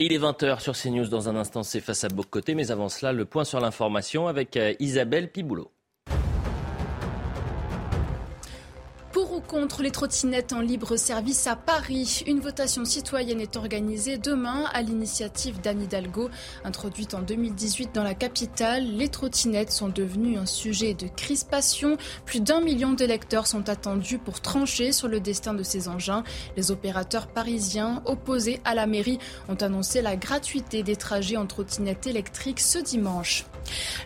Il est 20h sur CNews. Dans un instant, c'est face à Bocoté. Mais avant cela, le point sur l'information avec euh, Isabelle Piboulot. Contre les trottinettes en libre service à Paris, une votation citoyenne est organisée demain à l'initiative d'Anne Hidalgo. Introduite en 2018 dans la capitale, les trottinettes sont devenues un sujet de crispation. Plus d'un million d'électeurs sont attendus pour trancher sur le destin de ces engins. Les opérateurs parisiens opposés à la mairie ont annoncé la gratuité des trajets en trottinette électrique ce dimanche.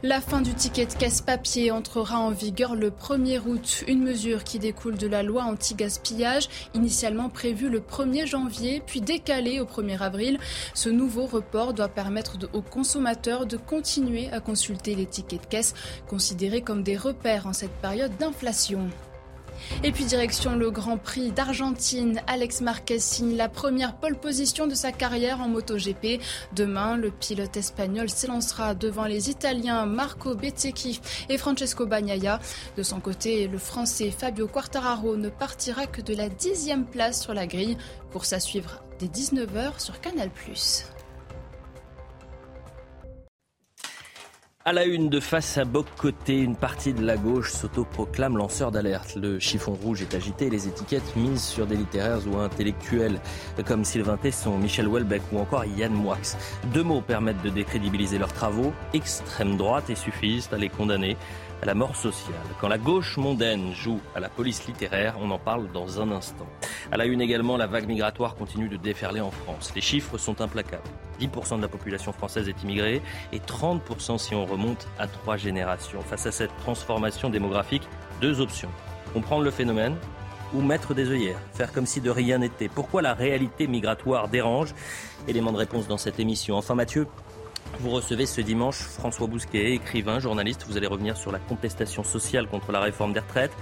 La fin du ticket de caisse papier entrera en vigueur le 1er août, une mesure qui découle de la loi anti-gaspillage, initialement prévue le 1er janvier, puis décalée au 1er avril. Ce nouveau report doit permettre aux consommateurs de continuer à consulter les tickets de caisse, considérés comme des repères en cette période d'inflation. Et puis direction le Grand Prix d'Argentine, Alex Marquez signe la première pole position de sa carrière en MotoGP. Demain, le pilote espagnol s'élancera devant les Italiens Marco Bezzecchi et Francesco Bagnaia. De son côté, le Français Fabio Quartararo ne partira que de la dixième place sur la grille pour sa suivre dès 19h sur Canal+. À la une de face à Boc côté, une partie de la gauche s'autoproclame lanceur d'alerte. Le chiffon rouge est agité et les étiquettes mises sur des littéraires ou intellectuels comme Sylvain Tesson, Michel Houellebecq ou encore Yann Moix. Deux mots permettent de décrédibiliser leurs travaux. Extrême droite et suffisent à les condamner à la mort sociale. Quand la gauche mondaine joue à la police littéraire, on en parle dans un instant. À la une également, la vague migratoire continue de déferler en France. Les chiffres sont implacables. 10% de la population française est immigrée et 30% si on remonte à trois générations. Face à cette transformation démographique, deux options. Comprendre le phénomène ou mettre des œillères, faire comme si de rien n'était. Pourquoi la réalité migratoire dérange? Élément de réponse dans cette émission. Enfin Mathieu, vous recevez ce dimanche François Bousquet, écrivain, journaliste. Vous allez revenir sur la contestation sociale contre la réforme des retraites,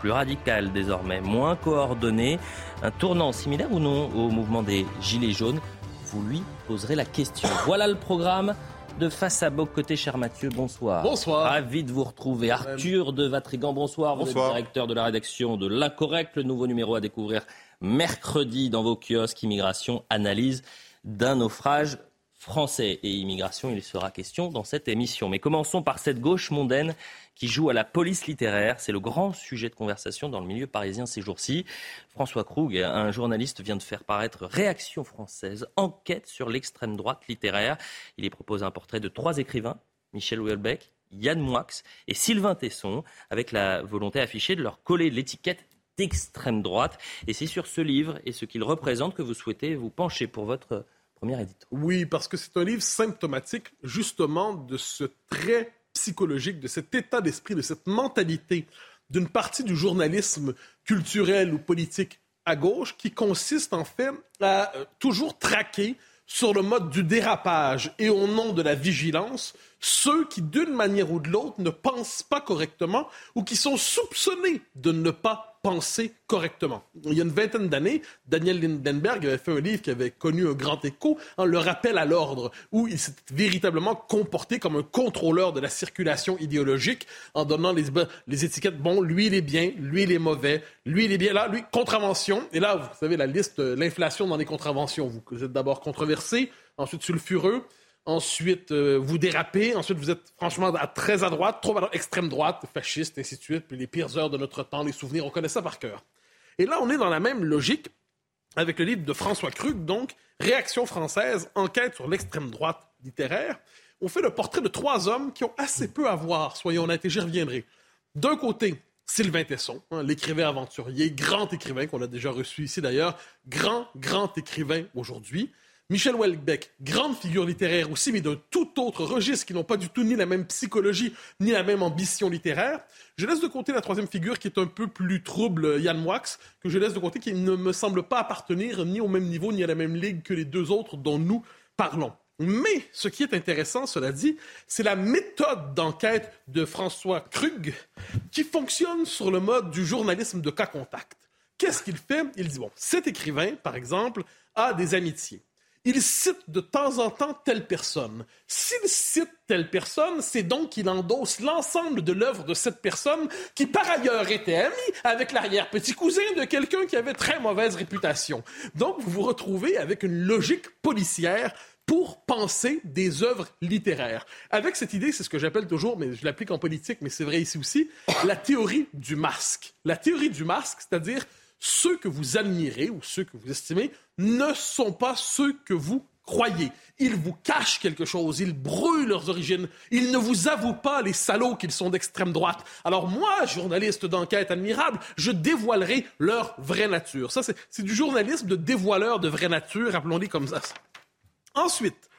plus radicale désormais, moins coordonnée. Un tournant similaire ou non au mouvement des Gilets jaunes? Vous lui poserez la question. Voilà le programme de Face à Boc côté, cher Mathieu, bonsoir. Bonsoir. Ravi de vous retrouver. Arthur de Vatrigan, bonsoir. Vous êtes directeur de la rédaction de L'Incorrect, le nouveau numéro à découvrir mercredi dans vos kiosques Immigration, analyse d'un naufrage français et immigration, il sera question dans cette émission. Mais commençons par cette gauche mondaine qui joue à la police littéraire. C'est le grand sujet de conversation dans le milieu parisien ces jours-ci. François Krug, un journaliste, vient de faire paraître Réaction française, enquête sur l'extrême droite littéraire. Il y propose un portrait de trois écrivains, Michel Houellebecq, Yann Moix et Sylvain Tesson, avec la volonté affichée de leur coller l'étiquette d'extrême droite. Et c'est sur ce livre et ce qu'il représente que vous souhaitez vous pencher pour votre oui, parce que c'est un livre symptomatique justement de ce trait psychologique, de cet état d'esprit, de cette mentalité d'une partie du journalisme culturel ou politique à gauche qui consiste en fait à euh, toujours traquer sur le mode du dérapage et au nom de la vigilance ceux qui, d'une manière ou de l'autre, ne pensent pas correctement ou qui sont soupçonnés de ne pas penser correctement. Il y a une vingtaine d'années, Daniel Lindenberg avait fait un livre qui avait connu un grand écho, en le rappel à l'ordre, où il s'est véritablement comporté comme un contrôleur de la circulation idéologique en donnant les, les étiquettes, bon, lui il est bien, lui il est mauvais, lui il est bien là, lui, contravention. Et là, vous savez, la liste, l'inflation dans les contraventions, vous êtes d'abord controversé, ensuite sulfureux, ensuite euh, vous dérapez, ensuite vous êtes franchement très à droite, trop à droite, extrême droite, fasciste, ainsi de suite, puis les pires heures de notre temps, les souvenirs, on connaît ça par cœur. Et là, on est dans la même logique avec le livre de François Krug, donc Réaction française, enquête sur l'extrême droite littéraire. On fait le portrait de trois hommes qui ont assez peu à voir, soyons honnêtes, et j'y reviendrai. D'un côté, Sylvain Tesson, hein, l'écrivain aventurier, grand écrivain qu'on a déjà reçu ici d'ailleurs, grand, grand écrivain aujourd'hui. Michel Houellebecq, grande figure littéraire aussi, mais d'un tout autre registre, qui n'ont pas du tout ni la même psychologie, ni la même ambition littéraire. Je laisse de côté la troisième figure, qui est un peu plus trouble, Yann Moix, que je laisse de côté, qui ne me semble pas appartenir ni au même niveau, ni à la même ligue que les deux autres dont nous parlons. Mais ce qui est intéressant, cela dit, c'est la méthode d'enquête de François Krug qui fonctionne sur le mode du journalisme de cas contact. Qu'est-ce qu'il fait? Il dit, bon, cet écrivain, par exemple, a des amitiés il cite de temps en temps telle personne. S'il cite telle personne, c'est donc qu'il endosse l'ensemble de l'œuvre de cette personne qui, par ailleurs, était ami avec l'arrière-petit cousin de quelqu'un qui avait très mauvaise réputation. Donc, vous vous retrouvez avec une logique policière pour penser des œuvres littéraires. Avec cette idée, c'est ce que j'appelle toujours, mais je l'applique en politique, mais c'est vrai ici aussi, la théorie du masque. La théorie du masque, c'est-à-dire ceux que vous admirez ou ceux que vous estimez ne sont pas ceux que vous croyez. Ils vous cachent quelque chose, ils brûlent leurs origines, ils ne vous avouent pas les salauds qu'ils sont d'extrême droite. Alors moi, journaliste d'enquête admirable, je dévoilerai leur vraie nature. Ça, c'est du journalisme de dévoileur de vraie nature, appelons-les comme ça. Ensuite,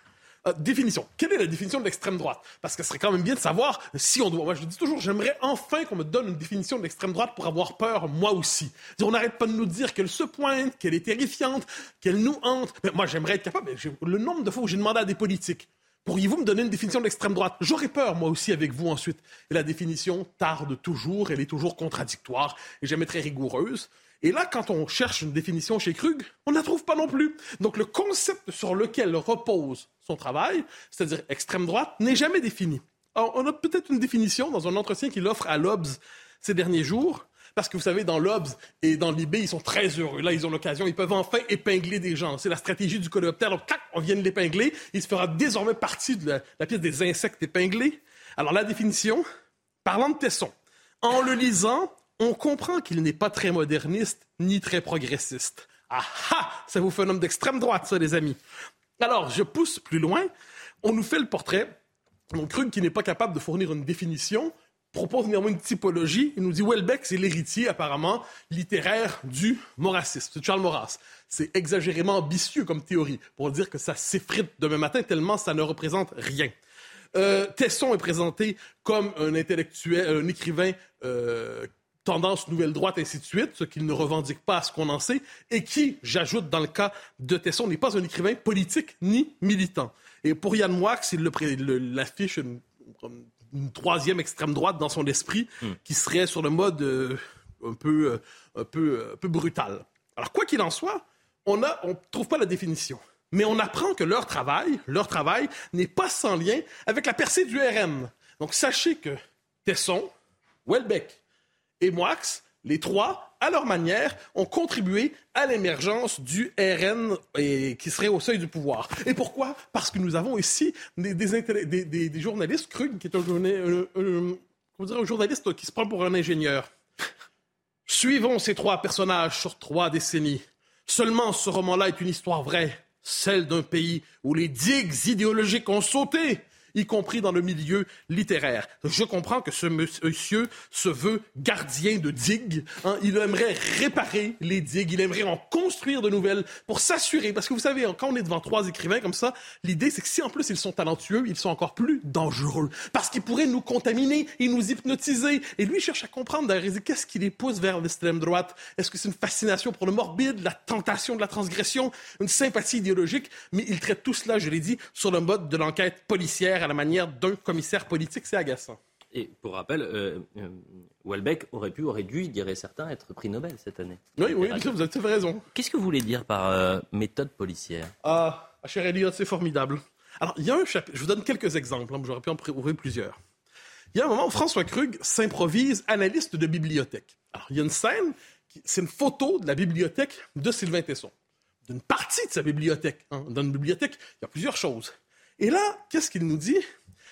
euh, définition. Quelle est la définition de l'extrême droite? Parce que ce serait quand même bien de savoir si on doit. Moi, je dis toujours, j'aimerais enfin qu'on me donne une définition de l'extrême droite pour avoir peur, moi aussi. On n'arrête pas de nous dire qu'elle se pointe, qu'elle est terrifiante, qu'elle nous hante. Mais moi, j'aimerais être capable. Le nombre de fois où j'ai demandé à des politiques, pourriez-vous me donner une définition de l'extrême droite? J'aurais peur, moi aussi, avec vous ensuite. Et la définition tarde toujours, elle est toujours contradictoire et jamais très rigoureuse. Et là, quand on cherche une définition chez Krug, on ne la trouve pas non plus. Donc le concept sur lequel repose son travail, c'est-à-dire extrême droite, n'est jamais défini. Alors, on a peut-être une définition dans un entretien qu'il offre à l'Obs ces derniers jours, parce que vous savez, dans l'Obs et dans l'IB, ils sont très heureux. Là, ils ont l'occasion, ils peuvent enfin épingler des gens. C'est la stratégie du coléoptère. Donc, on vient de l'épingler. Il se fera désormais partie de la pièce des insectes épinglés. Alors, la définition, parlant de Tesson, en le lisant, on comprend qu'il n'est pas très moderniste ni très progressiste. Ah ah! Ça vous fait un homme d'extrême droite, ça, les amis. Alors, je pousse plus loin. On nous fait le portrait. On Krug, qui n'est pas capable de fournir une définition, propose néanmoins une typologie. Il nous dit Welbeck, c'est l'héritier, apparemment, littéraire du moracisme. C'est Charles Maurras. C'est exagérément ambitieux comme théorie pour dire que ça s'effrite demain matin tellement ça ne représente rien. Euh, Tesson est présenté comme un intellectuel, un écrivain euh, tendance nouvelle droite, ainsi de suite, ce qu'il ne revendique pas à ce qu'on en sait, et qui, j'ajoute dans le cas de Tesson, n'est pas un écrivain politique ni militant. Et pour Yann Moix, il l'affiche une, une, troisième extrême droite dans son esprit, hmm. qui serait sur le mode euh, un, peu, euh, un, peu, un peu brutal. Alors, quoi qu'il en soit, on ne on trouve pas la définition. Mais on apprend que leur travail, leur travail n'est pas sans lien avec la percée du RN. Donc, sachez que Tesson, Welbeck, et Moix, les trois, à leur manière, ont contribué à l'émergence du RN et, qui serait au seuil du pouvoir. Et pourquoi? Parce que nous avons ici des, journalistes, Krug, qui est un, journaliste qui se prend pour un ingénieur. Suivons ces trois personnages sur trois décennies. Seulement ce roman-là est une histoire vraie, celle d'un pays où les digues idéologiques ont sauté y compris dans le milieu littéraire. Je comprends que ce monsieur se veut gardien de digues. Hein. Il aimerait réparer les digues, il aimerait en construire de nouvelles pour s'assurer. Parce que vous savez, quand on est devant trois écrivains comme ça, l'idée c'est que si en plus ils sont talentueux, ils sont encore plus dangereux. Parce qu'ils pourraient nous contaminer et nous hypnotiser. Et lui cherche à comprendre qu'est-ce qui les pousse vers l'extrême droite? Est-ce que c'est une fascination pour le morbide, la tentation de la transgression, une sympathie idéologique? Mais il traite tout cela, je l'ai dit, sur le mode de l'enquête policière à la manière d'un commissaire politique, c'est agaçant. Et pour rappel, euh, euh, Welbeck aurait pu, aurait dû, diraient certains, être prix Nobel cette année. Oui, oui, vous avez raison. Qu'est-ce que vous voulez dire par euh, méthode policière? Ah, cher Elliot, c'est formidable. Alors, il y a un chapitre, je vous donne quelques exemples, hein, j'aurais pu en ouvrir plusieurs. Il y a un moment où François Krug s'improvise analyste de bibliothèque. Alors, il y a une scène, c'est une photo de la bibliothèque de Sylvain Tesson. D'une partie de sa bibliothèque. Hein. Dans une bibliothèque, il y a plusieurs choses. Et là, qu'est-ce qu'il nous dit?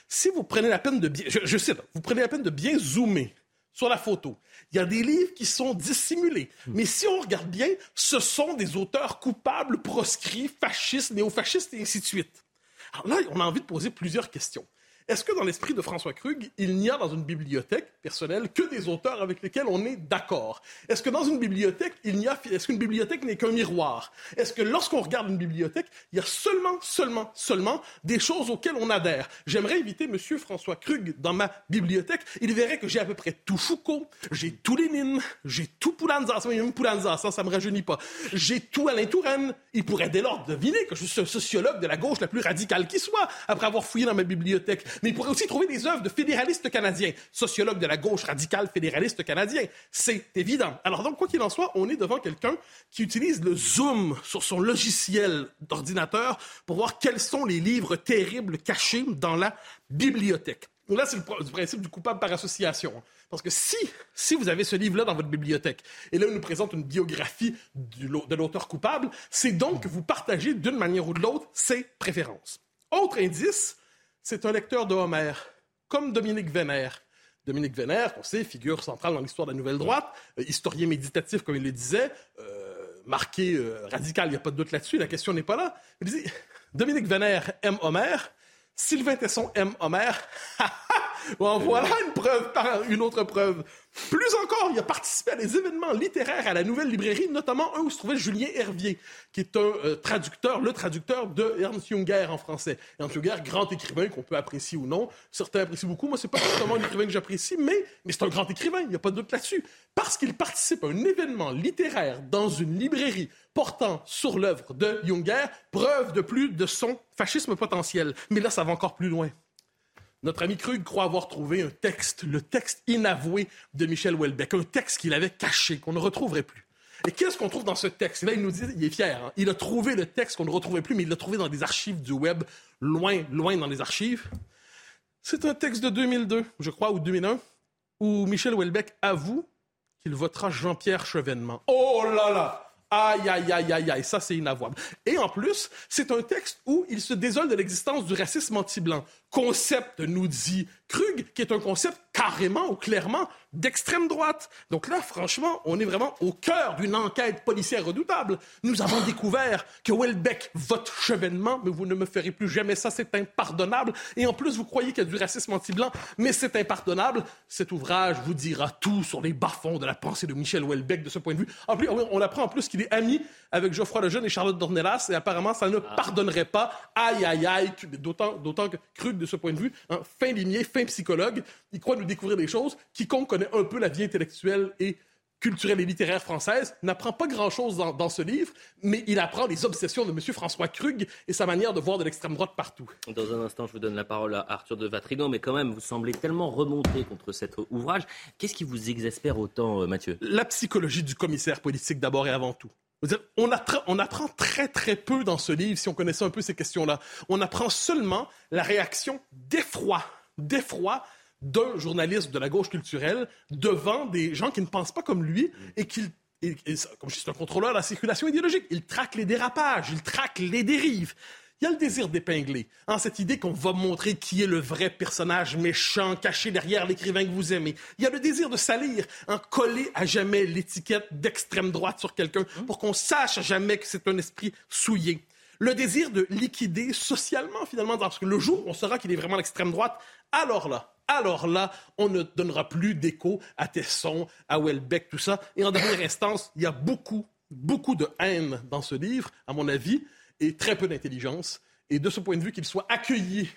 Si vous prenez la peine de bien, je, cite, vous prenez la peine de bien zoomer sur la photo, il y a des livres qui sont dissimulés. Mais si on regarde bien, ce sont des auteurs coupables, proscrits, fascistes, néofascistes et ainsi de suite. Alors là, on a envie de poser plusieurs questions. Est-ce que dans l'esprit de François Krug, il n'y a dans une bibliothèque personnelle que des auteurs avec lesquels on est d'accord? Est-ce que dans une bibliothèque, il n'y a est-ce qu'une bibliothèque n'est qu'un miroir? Est-ce que lorsqu'on regarde une bibliothèque, il y a seulement seulement seulement des choses auxquelles on adhère? J'aimerais inviter monsieur François Krug dans ma bibliothèque, il verrait que j'ai à peu près tout Foucault, j'ai tout Lénine, j'ai tout Poulanza, même ça ça me rajeunit pas. J'ai tout Alain Touraine, il pourrait dès lors deviner que je suis un sociologue de la gauche la plus radicale qui soit après avoir fouillé dans ma bibliothèque mais il pourrait aussi trouver des œuvres de fédéralistes canadiens, sociologues de la gauche radicale fédéraliste canadien. C'est évident. Alors donc, quoi qu'il en soit, on est devant quelqu'un qui utilise le zoom sur son logiciel d'ordinateur pour voir quels sont les livres terribles cachés dans la bibliothèque. Là, c'est le, principe du coupable par association. Parce que si, si vous avez ce livre-là dans votre bibliothèque, et là, on nous présente une biographie de l'auteur coupable, c'est donc que vous partagez d'une manière ou de l'autre ses préférences. Autre indice, c'est un lecteur de Homère, comme Dominique Vénère. Dominique Vénère, on sait, figure centrale dans l'histoire de la Nouvelle Droite, euh, historien méditatif, comme il le disait, euh, marqué euh, radical, il n'y a pas de doute là-dessus, la question n'est pas là. Il dit Dominique Vénère aime Homère, Sylvain Tesson aime Homère. voilà une preuve une autre preuve. Plus encore, il a participé à des événements littéraires à la Nouvelle Librairie, notamment un où se trouvait Julien Hervier, qui est un euh, traducteur, le traducteur de Ernst Junger en français. Ernst Junger, grand écrivain qu'on peut apprécier ou non. Certains apprécient beaucoup. Moi, c'est pas forcément un écrivain que j'apprécie, mais, mais c'est un grand écrivain. Il n'y a pas de doute là-dessus. Parce qu'il participe à un événement littéraire dans une librairie portant sur l'œuvre de Junger, preuve de plus de son fascisme potentiel. Mais là, ça va encore plus loin. Notre ami Krug croit avoir trouvé un texte, le texte inavoué de Michel Houellebecq, un texte qu'il avait caché, qu'on ne retrouverait plus. Et qu'est-ce qu'on trouve dans ce texte? là, il nous dit, il est fier. Hein. Il a trouvé le texte qu'on ne retrouvait plus, mais il l'a trouvé dans des archives du web, loin, loin dans les archives. C'est un texte de 2002, je crois, ou 2001, où Michel Houellebecq avoue qu'il votera Jean-Pierre Chevènement. Oh là là! Aïe, aïe, aïe, aïe, aïe, ça c'est inavouable. Et en plus, c'est un texte où il se désole de l'existence du racisme anti-blanc. Concept, nous dit Krug, qui est un concept carrément ou clairement d'extrême droite. Donc là, franchement, on est vraiment au cœur d'une enquête policière redoutable. Nous avons découvert que Welbeck vote chevènement, mais vous ne me ferez plus jamais ça, c'est impardonnable. Et en plus, vous croyez qu'il y a du racisme anti-blanc, mais c'est impardonnable. Cet ouvrage vous dira tout sur les bas-fonds de la pensée de Michel Welbeck de ce point de vue. En plus, on apprend en plus qu'il est ami avec Geoffroy Lejeune et Charlotte Dornelas, et apparemment, ça ne ah. pardonnerait pas. Aïe, aïe, aïe, d'autant, d'autant que Krug, de ce point de vue, un fin limier, fin psychologue, il croit nous découvrir des choses. Quiconque connaît un peu la vie intellectuelle et culturelle et littéraire française, n'apprend pas grand-chose dans, ce livre, mais il apprend les obsessions de M. François Krug et sa manière de voir de l'extrême droite partout. Dans un instant, je vous donne la parole à Arthur de Vatrigan, mais quand même, vous semblez tellement remonté contre cet ouvrage. Qu'est-ce qui vous exaspère autant, euh, Mathieu? La psychologie du commissaire politique d'abord et avant tout. On, apprend très très peu dans ce livre si on connaissait un peu ces questions-là. On apprend seulement la réaction d'effroi, d'effroi d'un journaliste de la gauche culturelle devant des gens qui ne pensent pas comme lui et qui comme je suis un contrôleur de la circulation idéologique, il traque les dérapages, il traque les dérives. Il y a le désir d'épingler, hein, cette idée qu'on va montrer qui est le vrai personnage méchant caché derrière l'écrivain que vous aimez. Il y a le désir de salir, hein, coller à jamais l'étiquette d'extrême droite sur quelqu'un pour qu'on sache à jamais que c'est un esprit souillé. Le désir de liquider socialement, finalement, parce que le jour où on saura qu'il est vraiment l'extrême droite, alors là, alors là, on ne donnera plus d'écho à Tesson, à Welbeck, tout ça. Et en dernière instance, il y a beaucoup, beaucoup de haine dans ce livre, à mon avis, et très peu d'intelligence. Et de ce point de vue, qu'il soit accueilli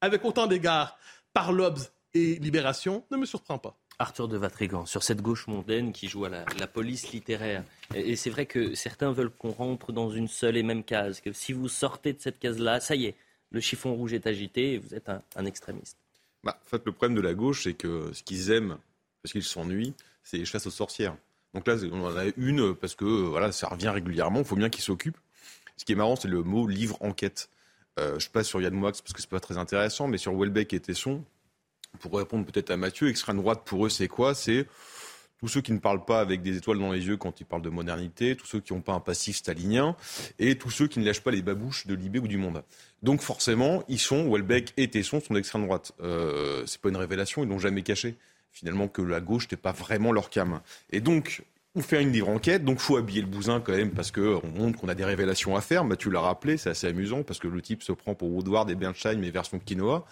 avec autant d'égards par l'Obs et Libération ne me surprend pas. Arthur de Vatrigan, sur cette gauche mondaine qui joue à la, police littéraire. Et, c'est vrai que certains veulent qu'on rentre dans une seule et même case, que si vous sortez de cette case-là, ça y est, le chiffon rouge est agité et vous êtes un, extrémiste. Bah, en fait, le problème de la gauche, c'est que ce qu'ils aiment, parce qu'ils s'ennuient, c'est les chasses aux sorcières. Donc là, on en a une parce que voilà, ça revient régulièrement, il faut bien qu'ils s'occupent. Ce qui est marrant, c'est le mot livre-enquête. Euh, je passe sur Yann Moix parce que c'est pas très intéressant, mais sur Welbeck et Tesson, pour répondre peut-être à Mathieu, extrême droite pour eux, c'est quoi? C'est tous ceux qui ne parlent pas avec des étoiles dans les yeux quand ils parlent de modernité, tous ceux qui n'ont pas un passif stalinien, et tous ceux qui ne lâchent pas les babouches de Libé ou du Monde. Donc forcément, ils sont, Welbeck et Tesson sont d'extrême droite. Euh, c'est pas une révélation, ils l'ont jamais caché. Finalement, que la gauche n'était pas vraiment leur cam. Et donc, on fait une livre enquête, donc faut habiller le bousin quand même parce que on montre qu'on a des révélations à faire. tu l'as rappelé, c'est assez amusant parce que le type se prend pour Woodward et Bernstein mais version quinoa.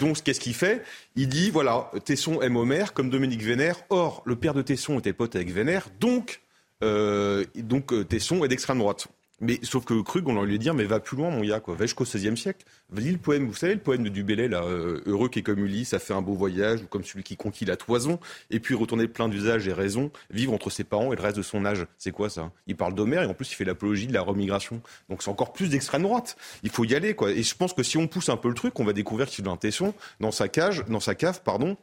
Donc qu'est-ce qu'il fait? Il dit voilà, Tesson aime Homer comme Dominique Vénère. Or le père de Tesson était pote avec Vénère, donc euh, donc euh, Tesson est d'extrême droite. Mais sauf que Krug, on leur lui dire, mais va plus loin, mon gars, quoi. Va jusqu'au XVIe siècle. Lis le poème, vous savez, le poème de Dubélé, là, euh, heureux qui est comme Ulysse, ça fait un beau voyage, ou comme celui qui conquit la toison, et puis retourner plein d'usages et raisons, vivre entre ses parents et le reste de son âge. C'est quoi ça? Il parle d'Homère et en plus il fait l'apologie de la remigration. Donc c'est encore plus d'extrême droite. Il faut y aller, quoi. Et je pense que si on pousse un peu le truc, on va découvrir qu'il a un tesson dans sa cage, dans sa cave, pardon,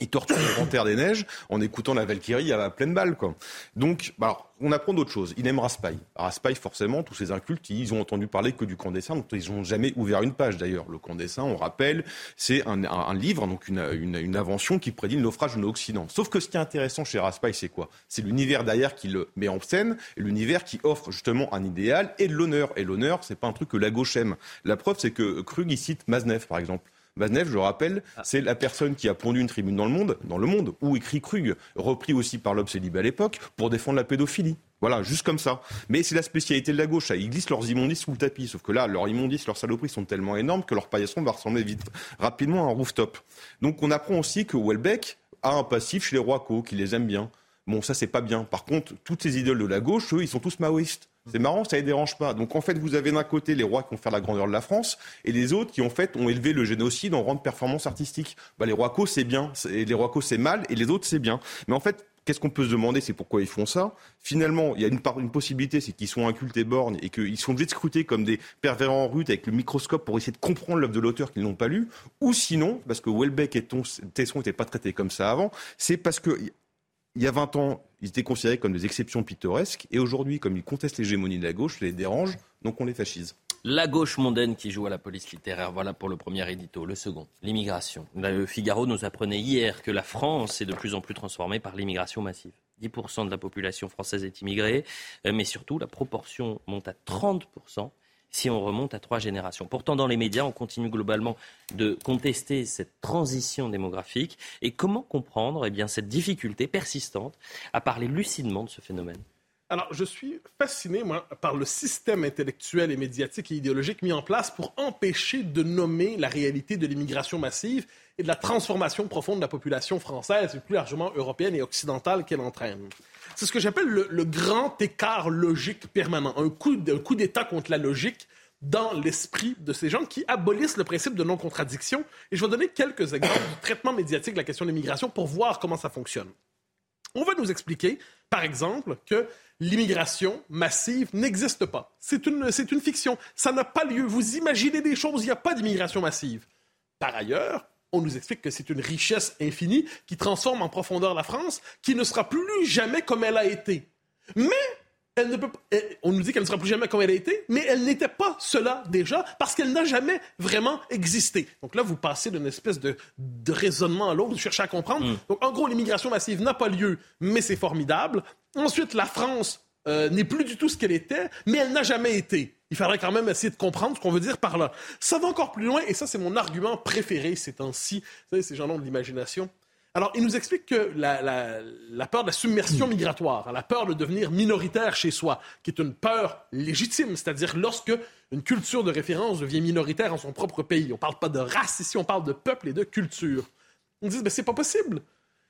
il torture Grand des Neiges en écoutant la Valkyrie à pleine balle. Quoi. Donc, bah, on apprend d'autres choses. Il aime Raspail. Raspail, forcément, tous ces incultes, ils ont entendu parler que du Condessin, dont ils n'ont jamais ouvert une page d'ailleurs. Le Condessin, on rappelle, c'est un, livre, donc une, invention qui prédit le naufrage de l'Occident. Sauf que ce qui est intéressant chez Raspail, c'est quoi? C'est l'univers derrière qui le met en scène, l'univers qui offre justement un idéal et de l'honneur. Et l'honneur, c'est pas un truc que la gauche aime. La preuve, c'est que Krug, il cite Maznev, par exemple. Maznev, je rappelle, ah. c'est la personne qui a pondu une tribune dans le monde, dans le monde, où écrit Krug, repris aussi par l'Obsédib à l'époque, pour défendre la pédophilie. Voilà, juste comme ça. Mais c'est la spécialité de la gauche. Ils glissent leurs immondices sous le tapis. Sauf que là, leurs immondices, leurs saloperies sont tellement énormes que leur paillasson va ressembler vite, rapidement à un rooftop. Donc on apprend aussi que Welbeck a un passif chez les Roico, qui les aime bien. Bon, ça, c'est pas bien. Par contre, toutes ces idoles de la gauche, eux, ils sont tous maoïstes. C'est marrant, ça ne les dérange pas. Donc en fait, vous avez d'un côté les rois qui ont fait la grandeur de la France et les autres qui en fait ont élevé le génocide en rendre performance artistique. Bah, les rois c'est bien, et les rois c'est mal et les autres c'est bien. Mais en fait, qu'est-ce qu'on peut se demander, c'est pourquoi ils font ça? Finalement, il y a une, une possibilité, c'est qu'ils sont incultes et bornes et qu'ils sont obligés de scruter comme des pervers en rute avec le microscope pour essayer de comprendre l'œuvre de l'auteur qu'ils n'ont pas lu. Ou sinon, parce que Welbeck et Tesson n'étaient pas traités comme ça avant, c'est parce que il y a 20 ans, ils étaient considérés comme des exceptions pittoresques, et aujourd'hui, comme ils contestent l'hégémonie de la gauche, les dérange, donc on les fascise. La gauche mondaine qui joue à la police littéraire, voilà pour le premier édito. Le second, l'immigration. Le Figaro nous apprenait hier que la France est de plus en plus transformée par l'immigration massive. 10% de la population française est immigrée, euh, mais surtout la proportion monte à 30% si on remonte à trois générations. Pourtant, dans les médias, on continue globalement de contester cette transition démographique. Et comment comprendre eh bien, cette difficulté persistante à parler lucidement de ce phénomène? Alors, je suis fasciné, moi, par le système intellectuel et médiatique et idéologique mis en place pour empêcher de nommer la réalité de l'immigration massive et de la transformation profonde de la population française, et plus largement européenne et occidentale qu'elle entraîne. C'est ce que j'appelle le, grand écart logique permanent, un coup, d'État contre la logique dans l'esprit de ces gens qui abolissent le principe de non-contradiction. Et je vais donner quelques exemples du traitement médiatique de la question de l'immigration pour voir comment ça fonctionne. On va nous expliquer, par exemple, que l'immigration massive n'existe pas. C'est une fiction. Ça n'a pas lieu. Vous imaginez des choses, il n'y a pas d'immigration massive. Par ailleurs, on nous explique que c'est une richesse infinie qui transforme en profondeur la France, qui ne sera plus jamais comme elle a été. Mais elle ne peut on nous dit qu'elle ne sera plus jamais comme elle a été, mais elle n'était pas cela déjà parce qu'elle n'a jamais vraiment existé. Donc là, vous passez d'une espèce de, raisonnement à l'autre, vous cherchez à comprendre. Mm. Donc en gros, l'immigration massive n'a pas lieu, mais c'est formidable. Ensuite, la France euh, n'est plus du tout ce qu'elle était, mais elle n'a jamais été. Il faudrait quand même essayer de comprendre ce qu'on veut dire par là. Ça va encore plus loin, et ça, c'est mon argument préféré ces temps-ci. Vous savez, ces gens-là de l'imagination. Alors, il nous explique que la, peur de la submersion migratoire, la peur de devenir minoritaire chez soi, qui est une peur légitime, c'est-à-dire lorsque une culture de référence devient minoritaire en son propre pays. On ne parle pas de race ici, on parle de peuple et de culture. On dit, mais c'est pas possible.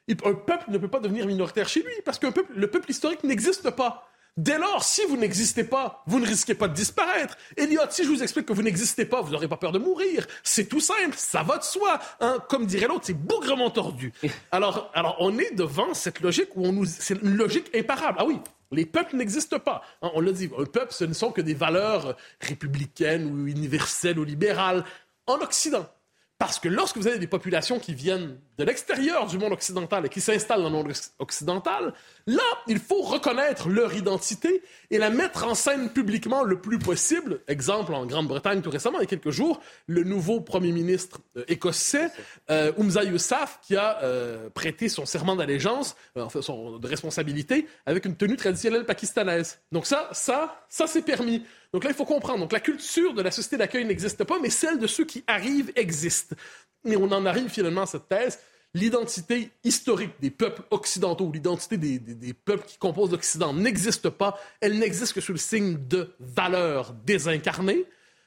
Un peuple ne peut pas devenir minoritaire chez lui, parce que le peuple historique n'existe pas. Dès lors, si vous n'existez pas, vous ne risquez pas de disparaître. Elliot, si je vous explique que vous n'existez pas, vous n'aurez pas peur de mourir. C'est tout simple, ça va de soi. Hein. Comme dirait l'autre, c'est bougrement tordu. Alors, alors, on est devant cette logique où on nous... C'est une logique imparable. Ah oui, les peuples n'existent pas. Hein, on l'a dit, un peuple, ce ne sont que des valeurs républicaines ou universelles ou libérales. En Occident, parce que lorsque vous avez des populations qui viennent de l'extérieur du monde occidental et qui s'installent dans le monde occidental, là, il faut reconnaître leur identité et la mettre en scène publiquement le plus possible. Exemple, en Grande-Bretagne tout récemment, il y a quelques jours, le nouveau premier ministre euh, écossais, euh, Oumza Yousaf, qui a euh, prêté son serment d'allégeance, enfin son de responsabilité, avec une tenue traditionnelle pakistanaise. Donc ça, ça, ça c'est permis. Donc là, il faut comprendre. Donc la culture de la société d'accueil n'existe pas, mais celle de ceux qui arrivent existe. Et on en arrive finalement à cette thèse. l'identité historique des peuples occidentaux, l'identité des, des, peuples qui composent l'Occident n'existe pas. Elle n'existe que sous le signe de valeurs désincarnées.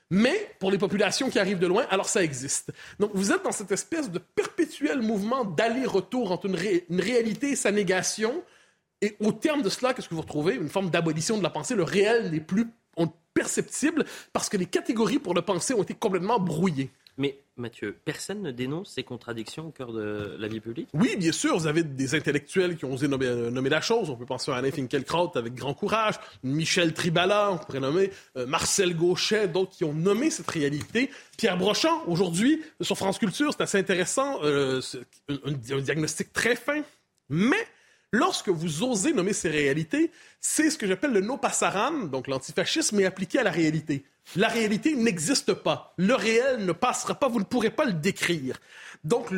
Mais pour les populations qui arrivent de loin, alors ça existe. Donc vous êtes dans cette espèce de perpétuel mouvement d'aller-retour entre une, une, réalité et sa négation. Et au terme de cela, qu'est-ce que vous retrouvez? Une forme d'abolition de la pensée. Le réel n'est plus perceptible parce que les catégories pour le penser ont été complètement brouillées. Mais Mathieu, personne ne dénonce ces contradictions au cœur de la vie publique? Oui, bien sûr. Vous avez des intellectuels qui ont osé nommer, euh, la chose. On peut penser à Alain Finkielkraut avec grand courage, Michel Tribala, on pourrait nommer euh, Marcel Gauchet, d'autres qui ont nommé cette réalité. Pierre Brochant, aujourd'hui, sur France Culture, c'est assez intéressant, euh, un, un diagnostic très fin. Mais Lorsque vous osez nommer ces réalités, c'est ce que j'appelle le no passaran, donc l'antifascisme, mais appliqué à la réalité. La réalité n'existe pas. Le réel ne passera pas. Vous ne pourrez pas le décrire. Donc,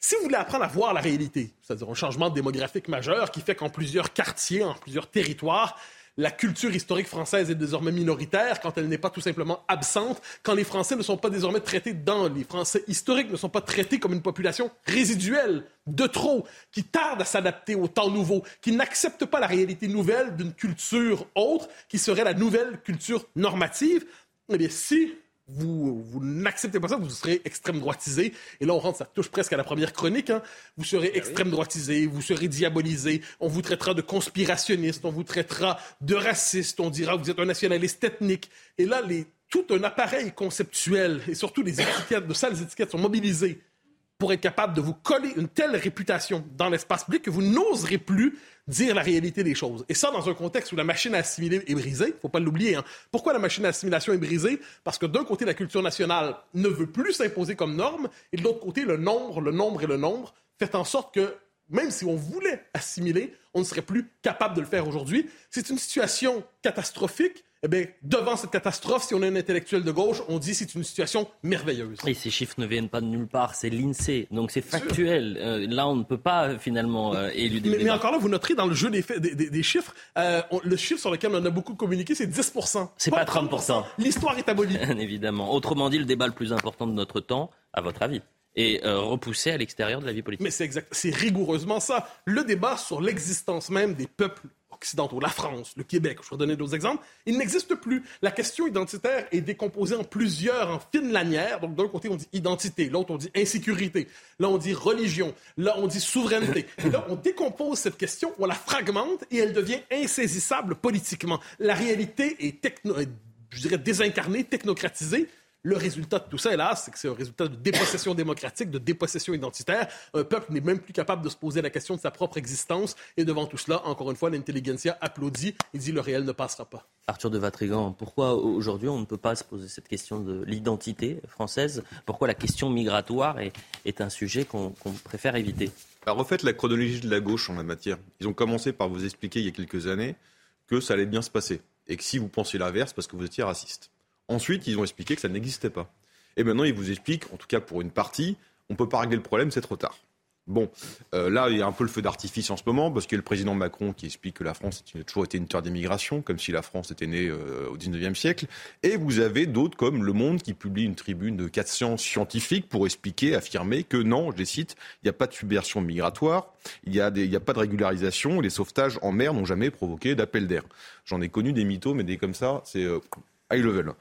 si vous voulez apprendre à voir la réalité, c'est-à-dire un changement démographique majeur qui fait qu'en plusieurs quartiers, en plusieurs territoires, la culture historique française est désormais minoritaire, quand elle n'est pas tout simplement absente, quand les Français ne sont pas désormais traités dans les Français historiques ne sont pas traités comme une population résiduelle de trop, qui tarde à s'adapter au temps nouveau, qui n'accepte pas la réalité nouvelle d'une culture autre, qui serait la nouvelle culture normative. Eh bien, si vous, vous n'acceptez pas ça, vous serez extrême droitisé. Et là, on rentre, ça touche presque à la première chronique. Hein. Vous serez ben extrême droitisé, vous serez diabolisé. On vous traitera de conspirationniste, on vous traitera de raciste, on dira que vous êtes un nationaliste ethnique. Et là, les, tout un appareil conceptuel et surtout les étiquettes, de sales étiquettes sont mobilisées pour être capable de vous coller une telle réputation dans l'espace public que vous n'oserez plus dire la réalité des choses. Et ça, dans un contexte où la machine à assimiler est brisée, faut pas l'oublier. Hein. Pourquoi la machine à assimilation est brisée? Parce que d'un côté, la culture nationale ne veut plus s'imposer comme norme, et de l'autre côté, le nombre, le nombre et le nombre fait en sorte que même si on voulait assimiler, on ne serait plus capable de le faire aujourd'hui. C'est une situation catastrophique eh bien, devant cette catastrophe, si on est un intellectuel de gauche, on dit c'est une situation merveilleuse. Et ces chiffres ne viennent pas de nulle part, c'est l'INSEE, donc c'est factuel. Euh, là, on ne peut pas euh, finalement euh, éluder. Mais, mais, encore là, vous noterez dans le jeu des, des, des, chiffres, le chiffre sur lequel on a beaucoup communiqué, c'est 10 C'est pas, pas 30 L'histoire est abolie. Évidemment. Autrement dit, le débat le plus important de notre temps, à votre avis est repoussé à l'extérieur de la vie politique. Mais c'est exact, c'est rigoureusement ça. Le débat sur l'existence même des peuples occidentaux, la France, le Québec, je vais donner d'autres exemples, il n'existe plus. La question identitaire est décomposée en plusieurs, en fines lanières. Donc, d'un côté, on dit identité, l'autre, on dit insécurité, là, on dit religion, là, on dit souveraineté. Et là, on décompose cette question, on la fragmente et elle devient insaisissable politiquement. La réalité est techno, je dirais désincarnée, technocratisée. Le résultat de tout ça, hélas, c'est que c'est un résultat de dépossession démocratique, de dépossession identitaire. Un peuple n'est même plus capable de se poser la question de sa propre existence. Et devant tout cela, encore une fois, l'intelligentsia applaudit et dit le réel ne passera pas. Arthur de Vatrigan, pourquoi aujourd'hui on ne peut pas se poser cette question de l'identité française? Pourquoi la question migratoire est, un sujet qu'on préfère éviter? Alors, refaites la chronologie de la gauche en la matière. Ils ont commencé par vous expliquer il y a quelques années que ça allait bien se passer. Et que si vous pensiez l'inverse, parce que vous étiez raciste. Ensuite, ils ont expliqué que ça n'existait pas. Et maintenant, ils vous expliquent, en tout cas pour une partie, on ne peut pas régler le problème, c'est trop tard. Bon, euh, là, il y a un peu le feu d'artifice en ce moment, parce qu'il y a le président Macron qui explique que la France a toujours été une terre d'immigration, comme si la France était née euh, au 19e siècle. Et vous avez d'autres comme Le Monde qui publie une tribune de 400 scientifiques pour expliquer, affirmer que non, je les cite, il n'y a pas de subversion migratoire, il n'y a, pas de régularisation, les sauvetages en mer n'ont jamais provoqué d'appel d'air. J'en ai connu des mythos, mais des comme ça, c'est euh, high level.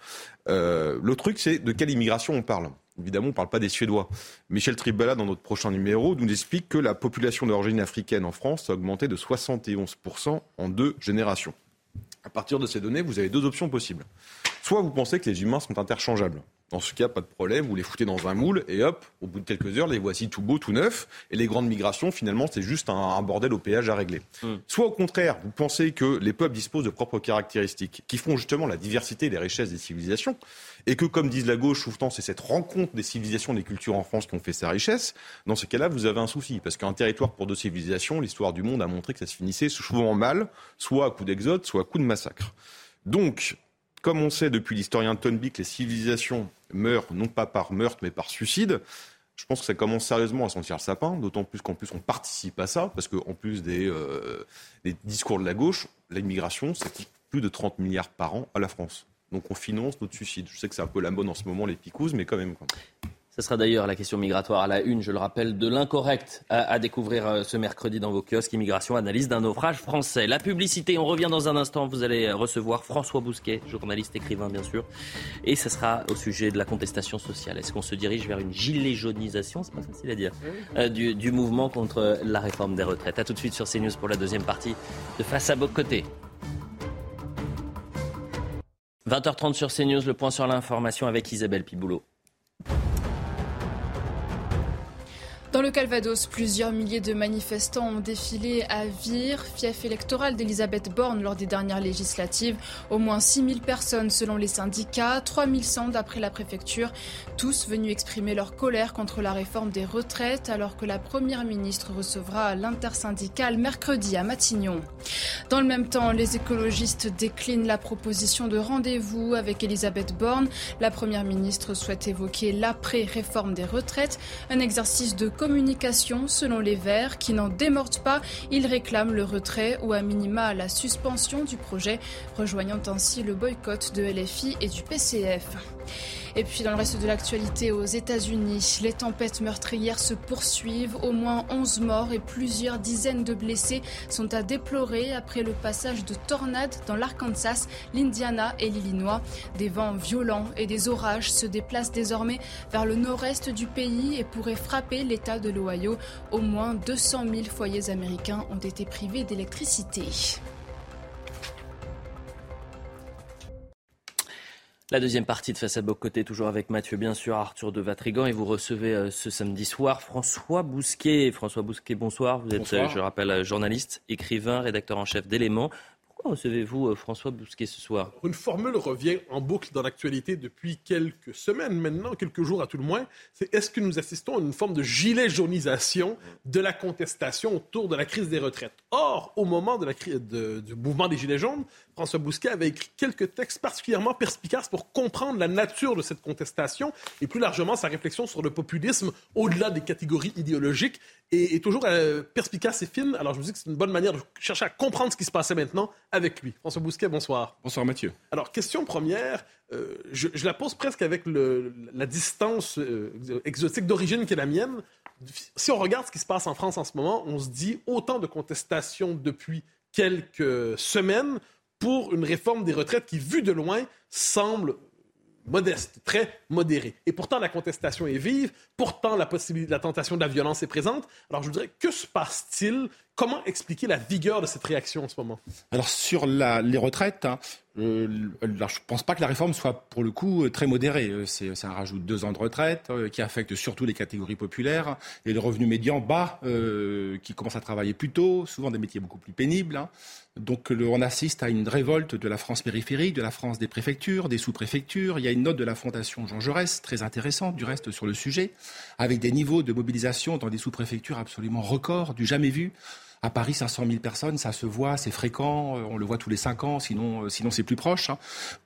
Euh, le truc, c'est de quelle immigration on parle. Évidemment, on ne parle pas des Suédois. Michel Tribala, dans notre prochain numéro, nous explique que la population d'origine africaine en France a augmenté de 71% en deux générations. À partir de ces données, vous avez deux options possibles. Soit vous pensez que les humains sont interchangeables. Dans ce cas, pas de problème, vous les foutez dans un moule et hop, au bout de quelques heures, les voici tout beaux, tout neufs. Et les grandes migrations, finalement, c'est juste un, bordel au péage à régler. Hmm. Soit au contraire, vous pensez que les peuples disposent de propres caractéristiques qui font justement la diversité et les richesses des civilisations et que, comme disent la gauche souvent, c'est cette rencontre des civilisations, des cultures en France qui ont fait sa richesse. Dans ce cas-là, vous avez un souci parce qu'un territoire pour deux civilisations, l'histoire du monde a montré que ça se finissait souvent mal, soit à coup d'exode, soit à coup de massacre. Donc, comme on sait depuis l'historien Tonby que les civilisations meurent non pas par meurtre mais par suicide, je pense que ça commence sérieusement à sentir le sapin, d'autant plus qu'en plus on participe à ça, parce qu'en plus euh, des, discours de la gauche, l'immigration, ça plus de 30 milliards par an à la France. Donc on finance notre suicide. Je sais que c'est un peu la mode en ce moment, les picouses, mais quand même. Ce sera d'ailleurs la question migratoire à la une, je le rappelle, de l'incorrect à, découvrir euh, ce mercredi dans vos kiosques. Immigration, analyse d'un naufrage français. La publicité, on revient dans un instant. Vous allez recevoir François Bousquet, journaliste, écrivain bien sûr. Et ce sera au sujet de la contestation sociale. Est-ce qu'on se dirige vers une gilet jaunisation C'est pas facile à dire. Euh, du, du, mouvement contre la réforme des retraites. A tout de suite sur CNews pour la deuxième partie de Face à Bocoté. 20h30 sur CNews, le point sur l'information avec Isabelle Piboulot. Dans le Calvados, plusieurs milliers de manifestants ont défilé à Vire, fief électoral d'Elisabeth Borne lors des dernières législatives. Au moins 6000 personnes selon les syndicats, 3100 d'après la préfecture, tous venus exprimer leur colère contre la réforme des retraites alors que la Première ministre recevra l'intersyndicale mercredi à Matignon. Dans le même temps, les écologistes déclinent la proposition de rendez-vous avec Elisabeth Borne. La Première ministre souhaite évoquer l'après-réforme des retraites, un exercice de communication selon les Verts qui n'en démordent pas. Ils réclament le retrait ou à minima la suspension du projet, rejoignant ainsi le boycott de LFI et du PCF. Et puis dans le reste de l'actualité aux États-Unis, les tempêtes meurtrières se poursuivent. Au moins 11 morts et plusieurs dizaines de blessés sont à déplorer après le passage de tornades dans l'Arkansas, l'Indiana et l'Illinois. Des vents violents et des orages se déplacent désormais vers le nord-est du pays et pourraient frapper l'État de l'Ohio. Au moins 200 000 foyers américains ont été privés d'électricité. La deuxième partie de Face à Bocoté, toujours avec Mathieu, bien sûr, Arthur de Vatrigan. Et vous recevez euh, ce samedi soir François Bousquet. François Bousquet, bonsoir. Vous êtes, euh, je rappelle, euh, journaliste, écrivain, rédacteur en chef d'Éléments. Pourquoi recevez-vous François Bousquet ce soir? Une formule revient en boucle dans l'actualité depuis quelques semaines maintenant, quelques jours à tout le moins. C'est est-ce que nous assistons à une forme de gilet jaunisation de la contestation autour de la crise des retraites? Or, au moment de la, de, du mouvement des Gilets jaunes, François Bousquet avait écrit quelques textes particulièrement perspicaces pour comprendre la nature de cette contestation et plus largement sa réflexion sur le populisme au-delà des catégories idéologiques et, toujours euh, perspicace et fine. Alors je me dis que c'est une bonne manière de chercher à comprendre ce qui se passait maintenant avec lui. François Bousquet, bonsoir. Bonsoir Mathieu. Alors question première, euh, je, la pose presque avec le, la distance euh, exotique d'origine qui est la mienne. Si on regarde ce qui se passe en France en ce moment, on se dit autant de contestations depuis quelques semaines pour une réforme des retraites qui, vue de loin, semble modeste, très modérée. Et pourtant, la contestation est vive, pourtant, la, possibilité, la tentation de la violence est présente. Alors, je voudrais, que se passe-t-il Comment expliquer la vigueur de cette réaction en ce moment? Alors sur les retraites, hein, euh, je ne pense pas que la réforme soit pour le coup euh, très modérée. Euh, c'est un rajout de deux ans de retraite qui affecte surtout les catégories populaires et le revenu médian bas qui commencent à travailler plus tôt, souvent des métiers beaucoup plus pénibles. Hein. Donc on assiste à une révolte de la France périphérique, de la France des préfectures, des sous-préfectures. Il y a une note de la Fondation Jean Jaurès très intéressante du reste sur le sujet, avec des niveaux de mobilisation dans des sous-préfectures absolument records, du jamais vu. À Paris, 500 000 personnes, ça se voit, c'est fréquent, euh, on le voit tous les 5 ans, sinon, euh, sinon c'est plus proche. Hein.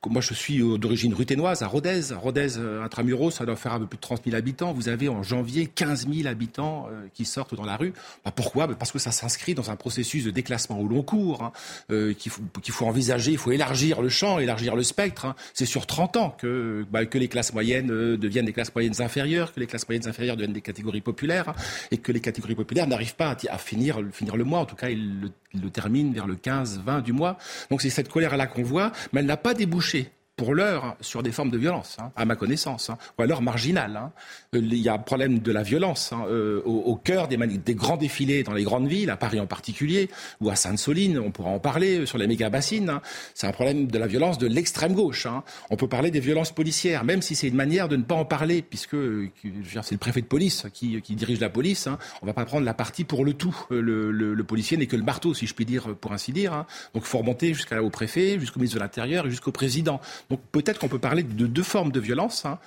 Moi, je suis euh, d'origine ruténoise, à Rodez. Rodez, intramuros, ça doit faire un peu plus de 30 000 habitants. Vous avez en janvier 15 000 habitants qui sortent dans la rue. Bah, pourquoi? Bah, Parce que ça s'inscrit dans un processus de déclassement au long cours, hein, qu'il faut, envisager, il faut élargir le champ, élargir le spectre. Hein. C'est sur 30 ans que, bah, que les classes moyennes deviennent des classes moyennes inférieures, que les classes moyennes inférieures deviennent des catégories populaires, et que les catégories populaires n'arrivent pas à, à finir, finir le mois. En tout cas, il le, termine vers le 15-20 du mois. Donc c'est cette colère-là qu'on voit, mais elle n'a pas débouché pour l'heure sur des formes de violence, hein, à ma connaissance, hein, ou alors marginales. Hein. Euh, il y a un problème de la violence euh, au, cœur des, grands défilés dans les grandes villes, à Paris en particulier, ou à Sainte-Soline, on pourra en parler, euh, sur les méga-bassines. C'est un problème de la violence de l'extrême gauche. On peut parler des violences policières, même si c'est une manière de ne pas en parler, puisque c'est le préfet de police qui, dirige la police. On ne va pas prendre la partie pour le tout. Le, policier n'est que le marteau, si je puis dire, pour ainsi dire. Donc il faut remonter jusqu'au préfet, jusqu'au ministre de l'Intérieur et jusqu'au président. Donc peut-être qu'on peut parler de deux formes de violence, hein,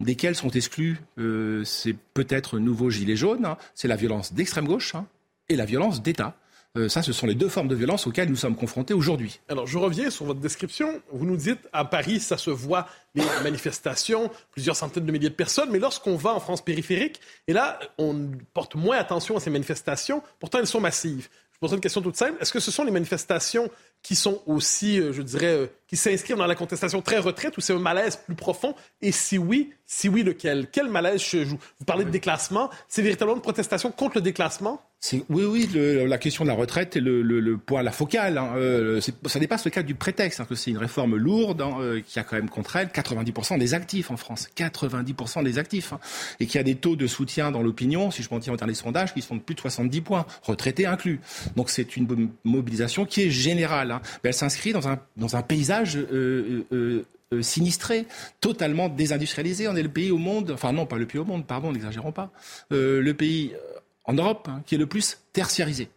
desquelles sont exclues, euh, c'est peut-être nouveau gilet jaune, hein. c'est la violence d'extrême gauche hein, et la violence d'État. Euh, ça, ce sont les deux formes de violence auxquelles nous sommes confrontés aujourd'hui. Alors, je reviens sur votre description. Vous nous dites, à Paris, ça se voit, les manifestations, plusieurs centaines de milliers de personnes, mais lorsqu'on va en France périphérique, et là, on porte moins attention à ces manifestations, pourtant elles sont massives. Je pose une question toute simple. Est-ce que ce sont les manifestations qui sont aussi, je dirais, qui s'inscrivent dans la contestation très retraite ou c'est un malaise plus profond? Et si oui, si oui, lequel? Quel malaise je joue? Vous parlez de déclassement. C'est véritablement une protestation contre le déclassement? Oui, oui, la question de la retraite est le, point, la focale. Hein. Euh, ça dépasse le cadre du prétexte, hein, que c'est une réforme lourde hein, euh, qui a quand même contre elle 90% des actifs en France. 90% des actifs. et qui a des taux de soutien dans l'opinion, si je m'en tiens au dernier sondage, qui sont de plus de 70 points, retraités inclus. Donc c'est une mobilisation qui est générale. Mais elle s'inscrit dans un, dans un paysage euh, sinistré, totalement désindustrialisé. On est le pays au monde, enfin non, pas le pays au monde, pardon, n'exagérons pas, le pays en Europe hein, qui est le plus tertiarisé.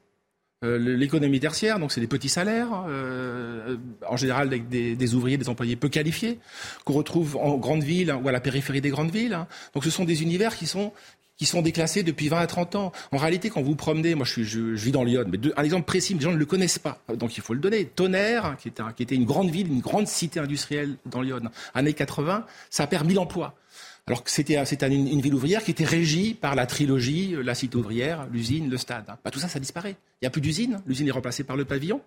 Euh, l'économie tertiaire, donc c'est des petits salaires, euh, en général avec des, ouvriers, des employés peu qualifiés, qu'on retrouve en grandes villes ou à la périphérie des grandes villes. Hein. Donc ce sont des univers qui sont qui sont déclassés depuis 20 à 30 ans. En réalité, quand vous promenez, moi je, suis, je, vis dans Lyon, mais un exemple précis, les gens ne le connaissent pas, donc il faut le donner. Tonnerre, qui était, une grande ville, une grande cité industrielle dans Lyon, années 80, ça perd 1000 emplois. Alors que c'était une, ville ouvrière qui était régie par la trilogie, euh, la cité ouvrière, l'usine, le stade. Bah, tout ça, ça disparaît. Il n'y a plus d'usine. L'usine est remplacée par le pavillon.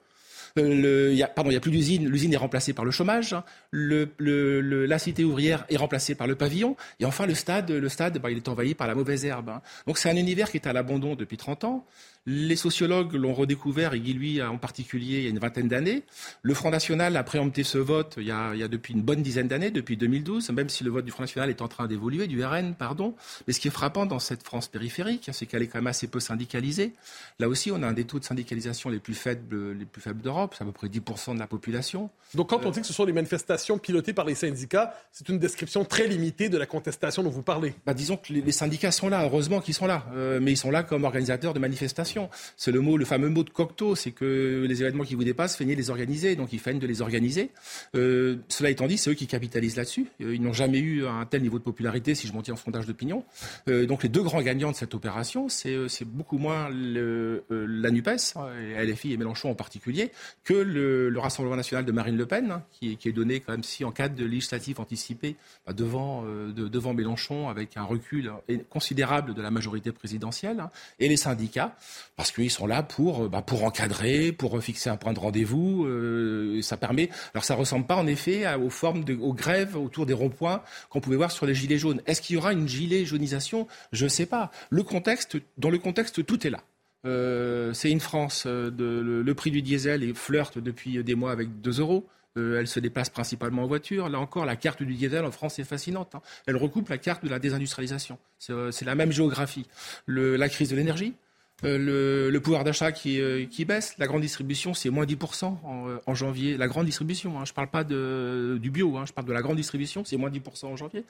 Euh, y a, pardon, il n'y a plus d'usine. L'usine est remplacée par le chômage. Le, le, la cité ouvrière est remplacée par le pavillon. Et enfin, le stade, le stade bah, il est envahi par la mauvaise herbe. Hein. Donc c'est un univers qui est à l'abandon depuis 30 ans. Les sociologues l'ont redécouvert, et Guy lui en particulier, il y a une vingtaine d'années. Le Front National a préempté ce vote il y a, il y a depuis une bonne dizaine d'années, depuis 2012, même si le vote du Front National est en train d'évoluer, du RN, pardon. Mais ce qui est frappant dans cette France périphérique, c'est qu'elle est quand même assez peu syndicalisée. Là aussi, on a un des taux de syndicalisation les plus faibles, les plus faibles d'Europe, c'est à peu près 10% de la population. Donc quand on dit que ce sont des manifestations pilotées par les syndicats, c'est une description très limitée de la contestation dont vous parlez. Bah, disons que les, syndicats sont là, heureusement qu'ils sont là, euh, mais ils sont là comme organisateurs de manifestations. C'est le fameux mot de Cocteau, c'est que les événements qui vous dépassent, feignez les organiser, donc ils feignent de les organiser. Euh, cela étant dit, c'est eux qui capitalisent là-dessus. Euh, ils n'ont jamais eu un tel niveau de popularité, si je m'en tiens en sondage d'opinion. Euh, donc les deux grands gagnants de cette opération, c'est beaucoup moins la NUPES, et LFI et Mélenchon en particulier, que le, Rassemblement national de Marine Le Pen, hein, qui, est donné quand même si en cas de législatif anticipé bah, devant, de, devant Mélenchon avec un recul considérable de la majorité présidentielle, hein, et les syndicats parce qu'ils sont là pour, euh, bah, pour encadrer, pour fixer un point de rendez-vous. Euh, ça permet. Alors ça ressemble pas en effet aux formes aux grèves autour des ronds-points qu'on pouvait voir sur les gilets jaunes. Est-ce qu'il y aura une gilet jaunisation? Je ne sais pas. Le contexte, dans le contexte, tout est là. Euh, c'est une France. Le, prix du diesel flirte depuis des mois avec 2 euros. elle se déplace principalement en voiture. Là encore, la carte du diesel en France est fascinante. Hein. Elle recoupe la carte de la désindustrialisation. C'est la même géographie. La crise de l'énergie, euh, le, pouvoir d'achat qui, euh, qui, baisse. La grande distribution, c'est moins 10% en, euh, en, janvier. La grande distribution, hein, je ne parle pas de, du bio, hein, je parle de la grande distribution, c'est moins 10% en janvier.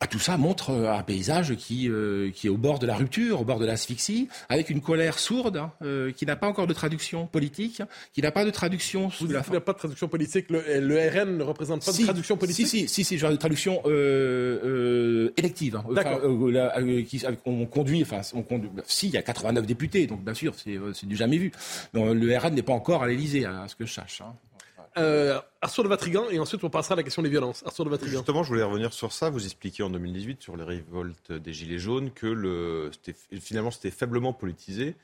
Bah, tout ça montre euh, un paysage qui, euh, qui est au bord de la rupture, au bord de l'asphyxie, avec une colère sourde, hein, euh, qui n'a pas encore de traduction politique, qui n'a pas de traduction... Vous dites n'a pas de traduction politique, le, RN ne représente pas de traduction politique Si, si, si, genre de traduction élective. Hein, D'accord. on conduit, enfin, on conduit, si, il y a 89 députés, donc bien sûr, c'est du jamais vu. le RN n'est pas encore à l'Élysée, à ce que je sache. Hein. Euh, Arthur de Vatrigan, et ensuite on passera à la question des violences. Arthur de Vatrigan. Justement, je voulais revenir sur ça. Vous expliquiez en 2018 sur les révoltes des Gilets jaunes que le, finalement c'était faiblement politisé.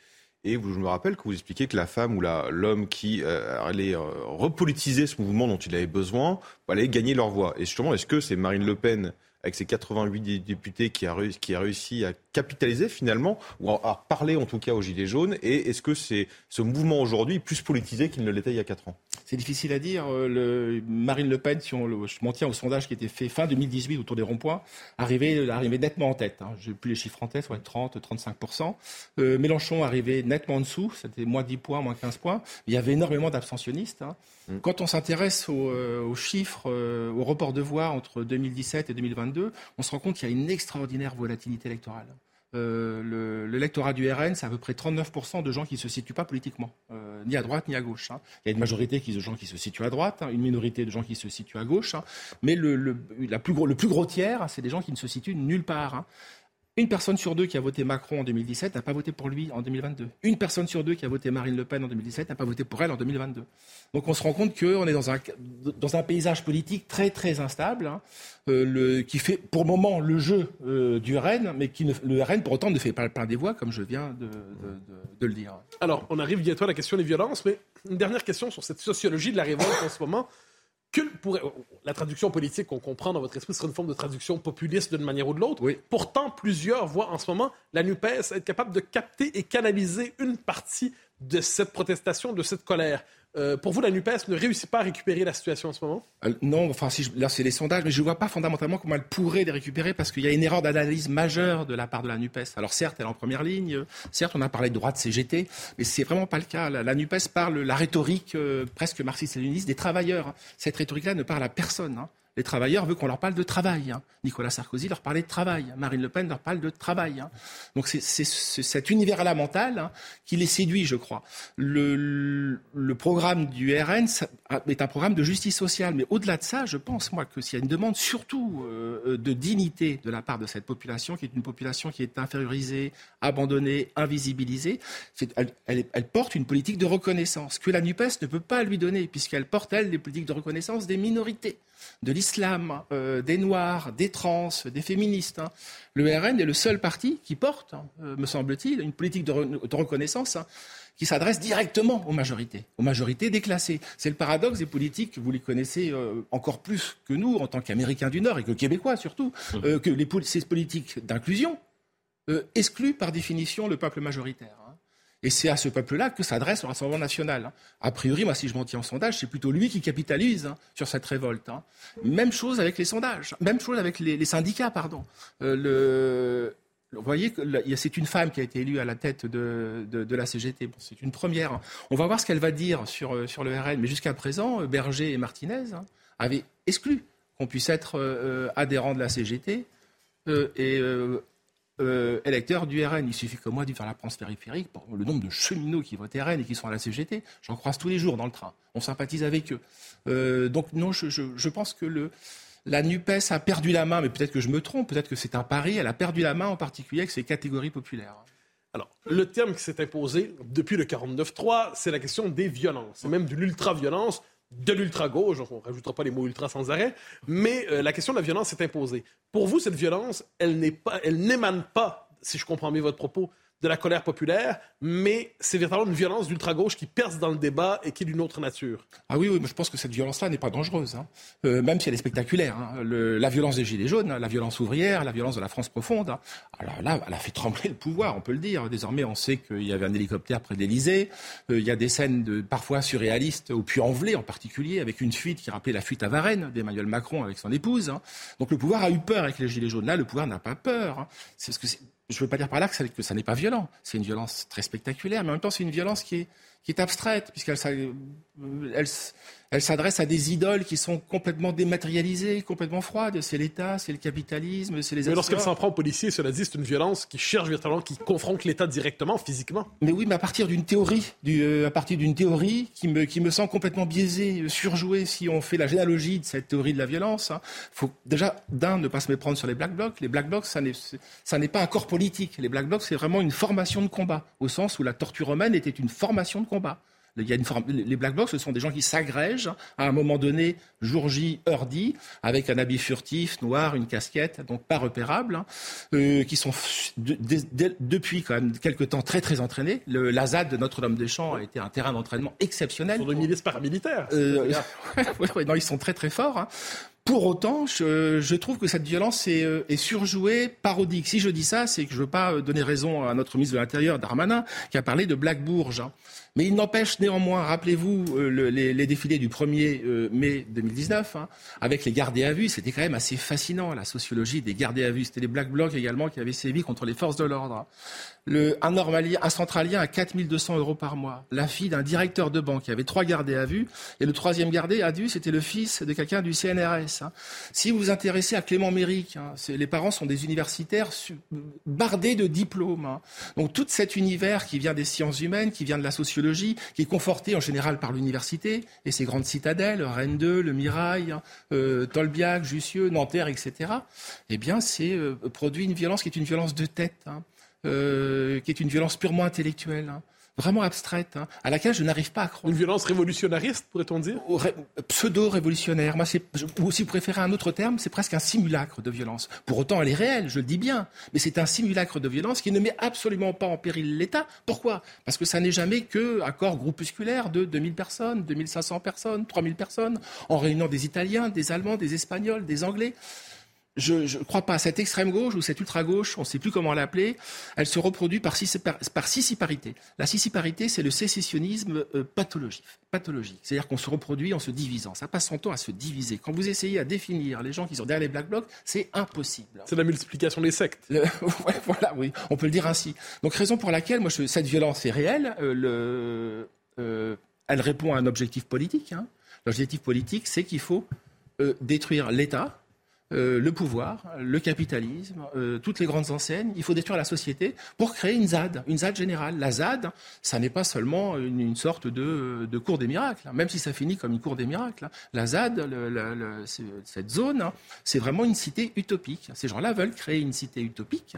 Et je me rappelle que vous expliquiez que la femme ou l'homme qui euh, allait euh, repolitiser ce mouvement dont il avait besoin allait gagner leur voix. Et justement, est-ce que c'est Marine Le Pen avec ses 88 députés qui a, qui a réussi à capitaliser finalement, ou à, parler en tout cas aux Gilets jaunes Et est-ce que c'est ce mouvement aujourd'hui plus politisé qu'il ne l'était il y a 4 ans? C'est difficile à dire. Euh, le, Marine Le Pen, si on, je m'en tiens au sondage qui été fait fin 2018 autour des ronds-points, arrivait, arrivait nettement en tête. Hein. Je n'ai plus les chiffres en tête, soit 30, 35%. Euh, Mélenchon arrivait nettement en dessous, c'était moins 10 points, moins 15 points. Il y avait énormément d'abstentionnistes. Hein. Mm. Quand on s'intéresse aux, euh, aux, chiffres, euh, au report de voix entre 2017 et 2022, on se rend compte qu'il y a une extraordinaire volatilité électorale. Euh, L'électorat du RN, c'est à peu près 39% de gens qui ne se situent pas politiquement, euh, ni à droite ni à gauche. Hein. Il y a une majorité de gens qui se situent à droite, hein, une minorité de gens qui se situent à gauche, hein. mais le, le plus gros tiers, c'est des gens qui ne se situent nulle part. Une personne sur deux qui a voté Macron en 2017 n'a pas voté pour lui en 2022. Une personne sur deux qui a voté Marine Le Pen en 2017 n'a pas voté pour elle en 2022. Donc on se rend compte qu'on est dans un, dans un paysage politique très très instable, hein, euh, qui fait pour le moment le jeu euh, du RN, mais qui ne, le RN pour autant ne fait pas plein des voix, comme je viens de le dire. Alors, on arrive bientôt à la question des violences, mais une dernière question sur cette sociologie de la révolte en ce moment pour, la traduction politique qu'on comprend dans votre esprit serait une forme de traduction populiste d'une manière ou de l'autre. Oui. Pourtant, plusieurs voient en ce moment la NUPES être capable de capter et canaliser une partie de cette protestation, de cette colère. Euh, pour vous, la NUPES ne réussit pas à récupérer la situation en ce moment? Euh, Non, enfin, si là, c'est les sondages, mais je ne vois pas fondamentalement comment elle pourrait les récupérer parce qu'il y a une erreur d'analyse majeure de la part de la NUPES. Alors, certes, elle est en première ligne, certes, on a parlé de droit de CGT, mais c'est vraiment pas le cas. La, NUPES parle la rhétorique euh, presque marxiste-léniniste des travailleurs. Cette rhétorique-là ne parle à personne. Hein les travailleurs veulent qu'on leur parle de travail. Hein. Nicolas Sarkozy leur parlait de travail. Marine Le Pen leur parle de travail. Hein. Donc c'est cet univers-là mental hein, qui les séduit, je crois. Le, programme du RN est un programme de justice sociale. Mais au-delà de ça, je pense, moi, que s'il y a une demande surtout euh, de dignité de la part de cette population, qui est une population qui est infériorisée, abandonnée, invisibilisée, elle, elle, porte une politique de reconnaissance que la NUPES ne peut pas lui donner, puisqu'elle porte, elle, des politiques de reconnaissance des minorités de l'islam, euh, des Noirs, des trans, des féministes. Hein. Le RN est le seul parti qui porte, hein, euh, me semble-t-il, une politique de, reconnaissance hein, qui s'adresse directement aux majorités, aux majorités déclassées. C'est le paradoxe des politiques, vous les connaissez euh, encore plus que nous en tant qu'Américains du Nord et que Québécois surtout, mmh. que les, ces politiques d'inclusion excluent par définition le peuple majoritaire. Et c'est à ce peuple-là que s'adresse le Rassemblement national. Hein. A priori, moi, si je m'en tiens en sondage, c'est plutôt lui qui capitalise hein, sur cette révolte. Hein. Même chose avec les sondages, même chose avec les, syndicats, pardon. Euh, vous voyez, c'est une femme qui a été élue à la tête de, la CGT. c'est une première. On va voir ce qu'elle va dire sur, euh, le RN. Mais jusqu'à présent, euh, Berger et Martinez avaient exclu qu'on puisse être adhérent de la CGT et électeurs du RN. Il suffit que moi d'y faire la France périphérique, le nombre de cheminots qui votent RN et qui sont à la CGT, j'en croise tous les jours dans le train. On sympathise avec eux. Euh, donc non, je, pense que la NUPES a perdu la main, mais peut-être que je me trompe, peut-être que c'est un pari, elle a perdu la main en particulier avec ces catégories populaires. Alors, le terme qui s'est imposé depuis le 49-3, c'est la question des violences, et même de l'ultra-violence de l'ultra-gauche, on ne rajoutera pas les mots ultra sans arrêt, mais euh, la question de la violence s'est imposée. Pour vous, cette violence, elle n'émane pas, si je comprends bien votre propos, de la colère populaire, mais c'est véritablement une violence d'ultra-gauche qui perce dans le débat et qui est d'une autre nature. Ah oui, oui, je pense que cette violence-là n'est pas dangereuse, hein. euh, même si elle est spectaculaire. Hein. la violence des Gilets jaunes, la violence ouvrière, la violence de la France profonde, hein. alors là, elle a fait trembler le pouvoir, on peut le dire. Désormais, on sait qu'il y avait un hélicoptère près de l'Elysée, euh, il y a des scènes de, parfois surréalistes, au Puy-en-Velay en particulier, avec une fuite qui rappelait la fuite à Varennes d'Emmanuel Macron avec son épouse. Donc le pouvoir a eu peur avec les Gilets jaunes. Là, le pouvoir n'a pas peur. C'est ce que je ne veux pas dire par là que ça, que ça n'est pas violent. C'est une violence très spectaculaire, mais en même temps, c'est une violence qui est, qui est abstraite, puisqu'elle elle, elle s'adresse à des idoles qui sont complètement dématérialisées, complètement froides. C'est l'État, c'est le capitalisme, c'est les. Mais lorsqu'elle s'en prend aux policiers, cela dit, c'est une violence qui cherche véritablement, qui confronte l'État directement, physiquement. Mais oui, mais à partir d'une théorie, du, euh, à partir d'une théorie qui me, qui me semble complètement biaisée, euh, surjouée. Si on fait la généalogie de cette théorie de la violence, il hein, faut déjà d'un ne pas se méprendre sur les black blocs. Les black blocs, ça n'est pas un corps politique. Les black blocs, c'est vraiment une formation de combat, au sens où la torture romaine était une formation de combat. Il y a une forme, les black blocs, ce sont des gens qui s'agrègent à un moment donné, jour J, heure dit, avec un habit furtif, noir, une casquette, donc pas repérable, euh, qui sont depuis quand même quelques temps très très entraînés. Le, la ZAD de Notre-Dame-des-Champs a été un terrain d'entraînement exceptionnel. Ils sont de milices paramilitaires. Euh, non, ils sont très très forts. Hein. Pour autant, je, trouve que cette violence est, euh, est, surjouée, parodique. Si je dis ça, c'est que je ne veux pas donner raison à notre ministre de l'Intérieur, Darmanin, qui a parlé de Black Bourge. Hein. Mais il n'empêche néanmoins, rappelez-vous euh, les, défilés du 1er euh, mai 2019, hein, avec les gardés à vue, c'était quand même assez fascinant, la sociologie des gardés à vue. C'était les Black Blocs également qui avaient sévi contre les forces de l'ordre. Normalien, un centralien à 4200 euros par mois. La fille d'un directeur de banque. qui avait trois gardés à vue. Et le troisième gardé à vue, c'était le fils de quelqu'un du CNRS. Hein. Si vous vous intéressez à Clément Méric, hein, les parents sont des universitaires bardés de diplômes. Hein. Donc tout cet univers qui vient des sciences humaines, qui vient de la sociologie, qui est conforté en général par l'université et ses grandes citadelles, Rennes 2, le Mirail, euh, Tolbiac, Jussieu, Nanterre, etc. Eh bien, c'est euh, produit une violence qui est une violence de tête, euh, qui est une violence purement intellectuelle vraiment abstraite, hein, à laquelle je n'arrive pas à croire. Une violence révolutionnariste, pourrait-on dire? Pseudo-révolutionnaire. Moi, ou si vous préférez un autre terme, c'est presque un simulacre de violence. Pour autant, elle est réelle, je le dis bien, mais c'est un simulacre de violence qui ne met absolument pas en péril l'État. Pourquoi? Parce que ça n'est jamais qu'un corps groupusculaire de 2000 personnes, 2500 personnes, 3000 personnes, en réunion des Italiens, des Allemands, des Espagnols, des Anglais je ne crois pas. Cette extrême gauche ou cette ultra gauche, on ne sait plus comment l'appeler, elle se reproduit par, par sissiparité. La sissiparité, c'est le sécessionnisme euh, pathologique. pathologique. C'est-à-dire qu'on se reproduit en se divisant. Ça passe son temps à se diviser. Quand vous essayez à définir les gens qui sont derrière les black blocs, c'est impossible. C'est la multiplication des sectes. voilà, oui, on peut le dire ainsi. Donc raison pour laquelle moi, cette violence est réelle. Euh, le, euh, elle répond à un objectif politique. Hein. L'objectif politique, c'est qu'il faut détruire l'État euh, le pouvoir, le capitalisme, euh, toutes les grandes enseignes. Il faut détruire la société pour créer une ZAD, une ZAD générale. La ZAD, ça n'est pas seulement une, sorte de, cours des miracles, hein, même si ça finit comme une cour des miracles. Hein. La ZAD, cette zone, hein, c'est vraiment une cité utopique. Ces gens-là veulent créer une cité utopique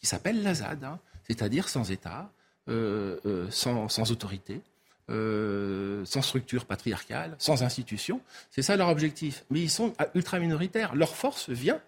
qui s'appelle la ZAD, c'est-à-dire sans État, euh, sans autorité, euh, sans structure patriarcale, sans institution. C'est ça leur objectif. Mais ils sont ultra minoritaires. Leur force vient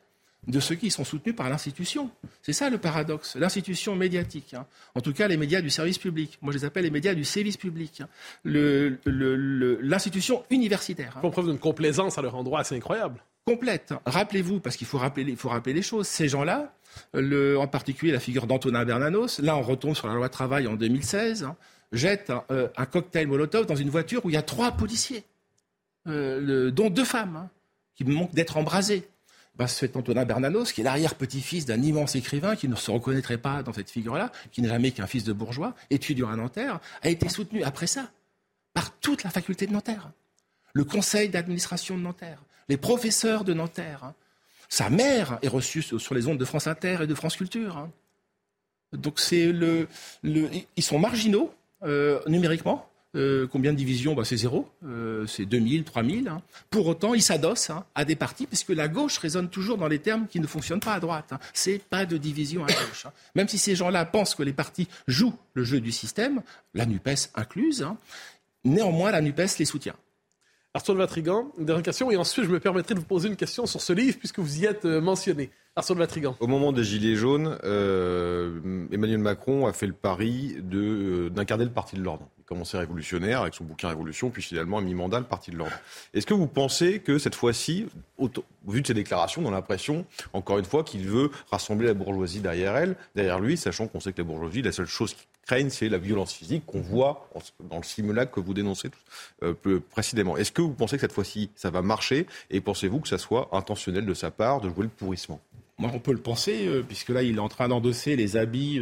de ceux qui sont soutenus par l'institution. C'est ça le paradoxe, l'institution médiatique. Hein. En tout cas, les médias du service public. Moi, je les appelle les médias du service public. Hein. L'institution universitaire. Hein. Pour preuve d'une complaisance à leur endroit assez incroyable. Complète. Rappelez-vous, parce qu'il faut rappeler, il faut rappeler les choses, ces gens-là, en particulier la figure d'Antonin Bernanos, là on retombe sur la loi travail en 2016, jette euh, un, cocktail Molotov dans une voiture où il y a trois policiers, euh, dont deux femmes, hein, qui manquent d'être embrasées. Ben, c'est Antonin Bernanos, qui est l'arrière-petit-fils d'un immense écrivain qui ne se reconnaîtrait pas dans cette figure-là, qui n'est jamais qu'un fils de bourgeois, étudiant à Nanterre, a été soutenu après ça par toute la faculté de Nanterre, le conseil d'administration de Nanterre, les professeurs de Nanterre. Hein. Sa mère est reçue sur les ondes de France Inter et de France Culture. Hein. Donc c'est le, ils sont marginaux, numériquement. Euh, combien de divisions bah, C'est zéro, euh, c'est 2000, 3000. Hein. Pour autant, ils s'adossent hein, à des partis, puisque la gauche résonne toujours dans les termes qui ne fonctionnent pas à droite. Hein. C'est pas de division à gauche. Hein. Même si ces gens-là pensent que les partis jouent le jeu du système, la NUPES incluse, néanmoins, la NUPES les soutient. Arthur Vatrigan, une dernière question, et ensuite je me permettrai de vous poser une question sur ce livre, puisque vous y êtes mentionné. Arthur Vatrigan. Au moment des Gilets jaunes, euh, Emmanuel Macron a fait le pari euh, d'incarner le Parti de l'ordre. Commencé révolutionnaire avec son bouquin Révolution, puis finalement a mis mandat le Parti de l'ordre. Est-ce que vous pensez que cette fois-ci, au vu de ses déclarations, on a l'impression, encore une fois, qu'il veut rassembler la bourgeoisie derrière elle, derrière lui, sachant qu'on sait que la bourgeoisie, la seule chose qui craignent, c'est la violence physique qu'on voit dans le simulacre que vous dénoncez euh, précisément. Est-ce que vous pensez que cette fois-ci, ça va marcher? Et pensez-vous que ça soit intentionnel de sa part de jouer le pourrissement? On peut le penser, euh, puisque là, il est en train d'endosser les habits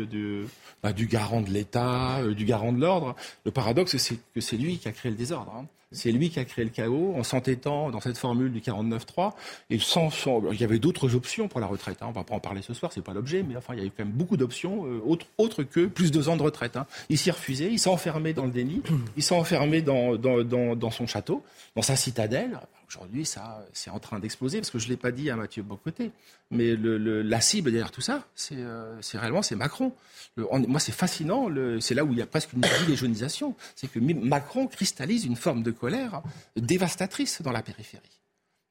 bah, du garant de l'État, euh, du garant de l'ordre. Le paradoxe, c'est que c'est lui qui a créé le désordre. Hein. C'est lui qui a créé le chaos en s'entêtant dans cette formule du 49-3. Et sans, il y avait d'autres options pour la retraite. Hein. On va pas en parler ce soir, c'est pas l'objet, mais enfin, il y avait quand même beaucoup d'options euh, autres, que plus de deux ans de retraite. Hein. Il s'y refusait, il s'est enfermé dans le déni, il s'est enfermé dans son château, dans sa citadelle. Aujourd'hui, ça, c'est en train d'exploser parce que je l'ai pas dit à Mathieu Bocoté, mais le, la cible derrière tout ça, c'est, euh, réellement c'est Macron. moi, c'est fascinant. c'est là où il y a presque une jeunisation. C'est que Macron cristallise une forme de colère dévastatrice dans la périphérie.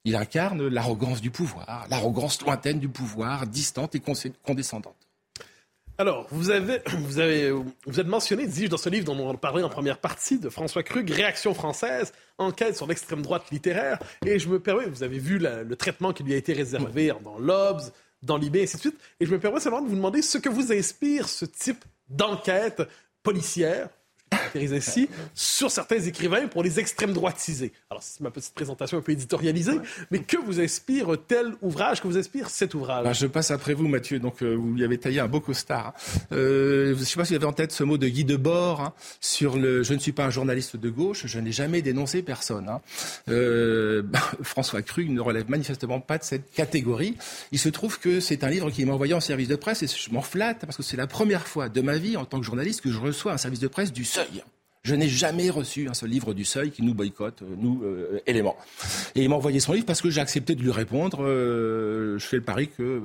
Il incarne l'arrogance du pouvoir, l'arrogance lointaine du pouvoir, distante et condescendante. Alors, vous avez, vous avez, vous êtes mentionné, dis-je, dans ce livre dont on parlait en première partie, de François Krug, Réaction française, enquête sur l'extrême droite littéraire. Et je me permets, vous avez vu le traitement qui lui a été réservé dans l'Obs, dans l'IB, et ainsi de suite. Et je me permets seulement de vous demander ce que vous inspire ce type d'enquête policière, caractérise ainsi, sur certains écrivains pour les extrêmes droitisés. Alors, c'est ma petite présentation un peu éditorialisée, mais que vous inspire tel ouvrage, que vous inspire cet ouvrage? Ben, Je passe après vous, Mathieu. Donc, euh, vous y avez taillé un beau costard. Hein. Euh, je ne sais pas si vous avez en tête ce mot de Guy Debord hein, sur le « je ne suis pas un journaliste de gauche, je n'ai jamais dénoncé personne hein. euh, ben, François Krug ne relève manifestement pas de cette catégorie. Il se trouve que c'est un livre qui m'a envoyé en service de presse et je m'en flatte parce que c'est la première fois de ma vie en tant que journaliste que je reçois un service de presse du Seuil. Je n'ai jamais reçu un seul livre du Seuil qui nous boycotte, euh, nous, euh, éléments. Et il m'a envoyé son livre parce que j'ai accepté de lui répondre. Euh, je fais le pari que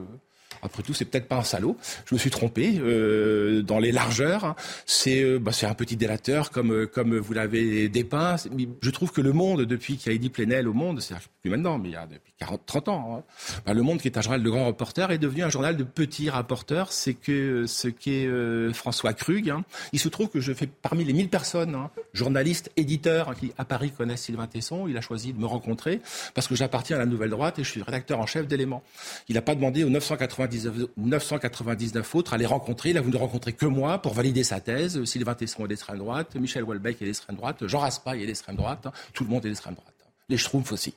après tout, c'est peut-être pas un salaud. Je me suis trompé euh, dans les largeurs. C'est euh, bah, c'est un petit délateur comme euh, vous l'avez dépeint. Je trouve que le Monde, depuis qu'il y a Eddie Plenel au Monde, c'est plus maintenant, mais il y a depuis 40, 30 ans, hein, bah, le Monde qui est un journal de grands reporters est devenu un journal de petits rapporteurs. C'est que ce qu'est François Krug. Hein. Il se trouve que je fais parmi les 1000 personnes, hein, journalistes, éditeurs, qui à Paris connaissent Sylvain Tesson. Il a choisi de me rencontrer parce que j'appartiens à la Nouvelle Droite et je suis rédacteur en chef d'éléments. Il n'a pas demandé aux 990 999 autres à les rencontrer. Là, vous ne rencontrez que moi pour valider sa thèse. Sylvain Tesson est d'extrême droite, Michel Houellebecq est d'extrême droite, Jean Raspail est d'extrême droite, tout le monde est d'extrême droite. Les Schtroumpfs aussi.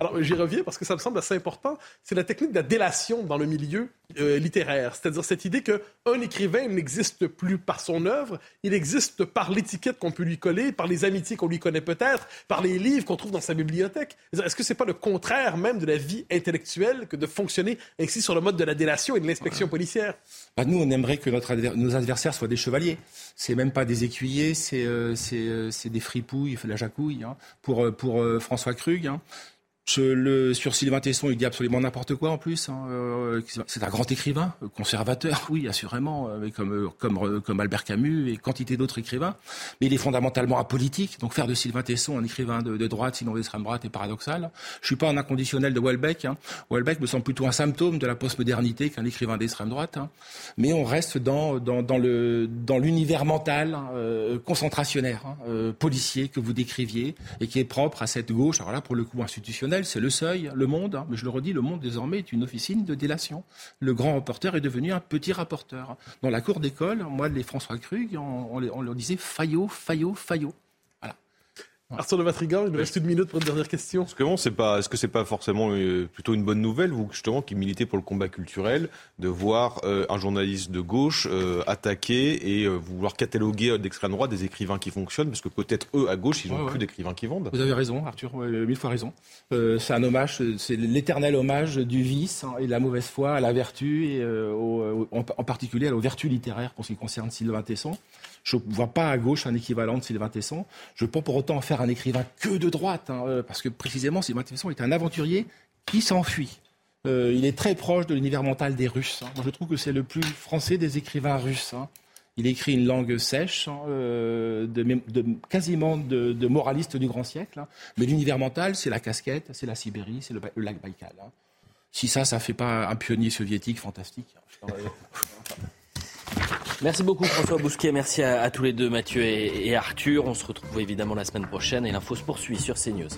Alors, j'y reviens parce que ça me semble assez important. C'est la technique de la délation dans le milieu euh, littéraire. C'est-à-dire cette idée qu'un écrivain n'existe plus par son œuvre, il existe par l'étiquette qu'on peut lui coller, par les amitiés qu'on lui connaît peut-être, par les livres qu'on trouve dans sa bibliothèque. Est-ce que c'est pas le contraire même de la vie intellectuelle que de fonctionner ainsi sur le mode de la délation et de l'inspection policière? Bah, Nous, on aimerait que notre nos adversaires soient des chevaliers. C'est même pas des écuyers, c'est euh, euh, des fripouilles, la jacouille, hein, pour, pour François Krug. Hein le, sur Sylvain Tesson, il dit absolument n'importe quoi en plus. Hein. Euh, c'est un grand écrivain, conservateur, oui, assurément, euh, comme, euh, comme, Albert Camus et quantité d'autres écrivains. Mais il est fondamentalement apolitique. Donc faire de Sylvain Tesson un écrivain de, droite, sinon d'extrême droite, est paradoxal. Je suis pas un inconditionnel de Welbeck. Hein. Welbeck me semble plutôt un symptôme de la postmodernité qu'un écrivain d'extrême droite. Hein. Mais on reste dans, l'univers mental concentrationnaire, policier que vous décriviez et qui est propre à cette gauche. Alors là, pour le coup, c'est le seuil, le monde. Hein. mais je le redis, le monde désormais est une officine de délation. Le grand rapporteur est devenu un petit rapporteur. Dans la cour d'école, moi, les François Krug, on, on leur disait Fayot, Fayot, Fayot. Arthur de Vatrigan, il nous reste une minute pour une dernière question. Est-ce que c'est pas, est-ce que c'est pas forcément euh, plutôt une bonne nouvelle, vous justement qui militez pour le combat culturel, de voir euh, un journaliste de gauche euh, attaquer et vouloir cataloguer d'extrême droite des écrivains qui fonctionnent, parce que peut-être eux à gauche ils n'ont plus d'écrivains qui vendent. Vous avez raison, Arthur, mille fois raison. c'est un hommage, c'est l'éternel hommage du vice hein, et de la mauvaise foi à la vertu et en, particulier à la vertu littéraire pour ce qui concerne Sylvain Tesson. Je ne vois pas à gauche un équivalent de Sylvain Tesson. Je ne pas pour autant en faire un écrivain que de droite, hein, euh, parce que précisément, Sylvain Tesson est un aventurier qui s'enfuit. Euh, il est très proche de l'univers mental des Russes. Hein. Moi, je trouve que c'est le plus français des écrivains russes. Hein. Il écrit une langue sèche, euh, quasiment de, moraliste du grand siècle. Mais l'univers mental, c'est la casquette, c'est la Sibérie, c'est le, lac Baïkal. Si ça, ça fait pas un pionnier soviétique fantastique. Merci beaucoup François Bousquet, merci à, tous les deux Mathieu et, Arthur. On se retrouve évidemment la semaine prochaine et l'info se poursuit sur CNews.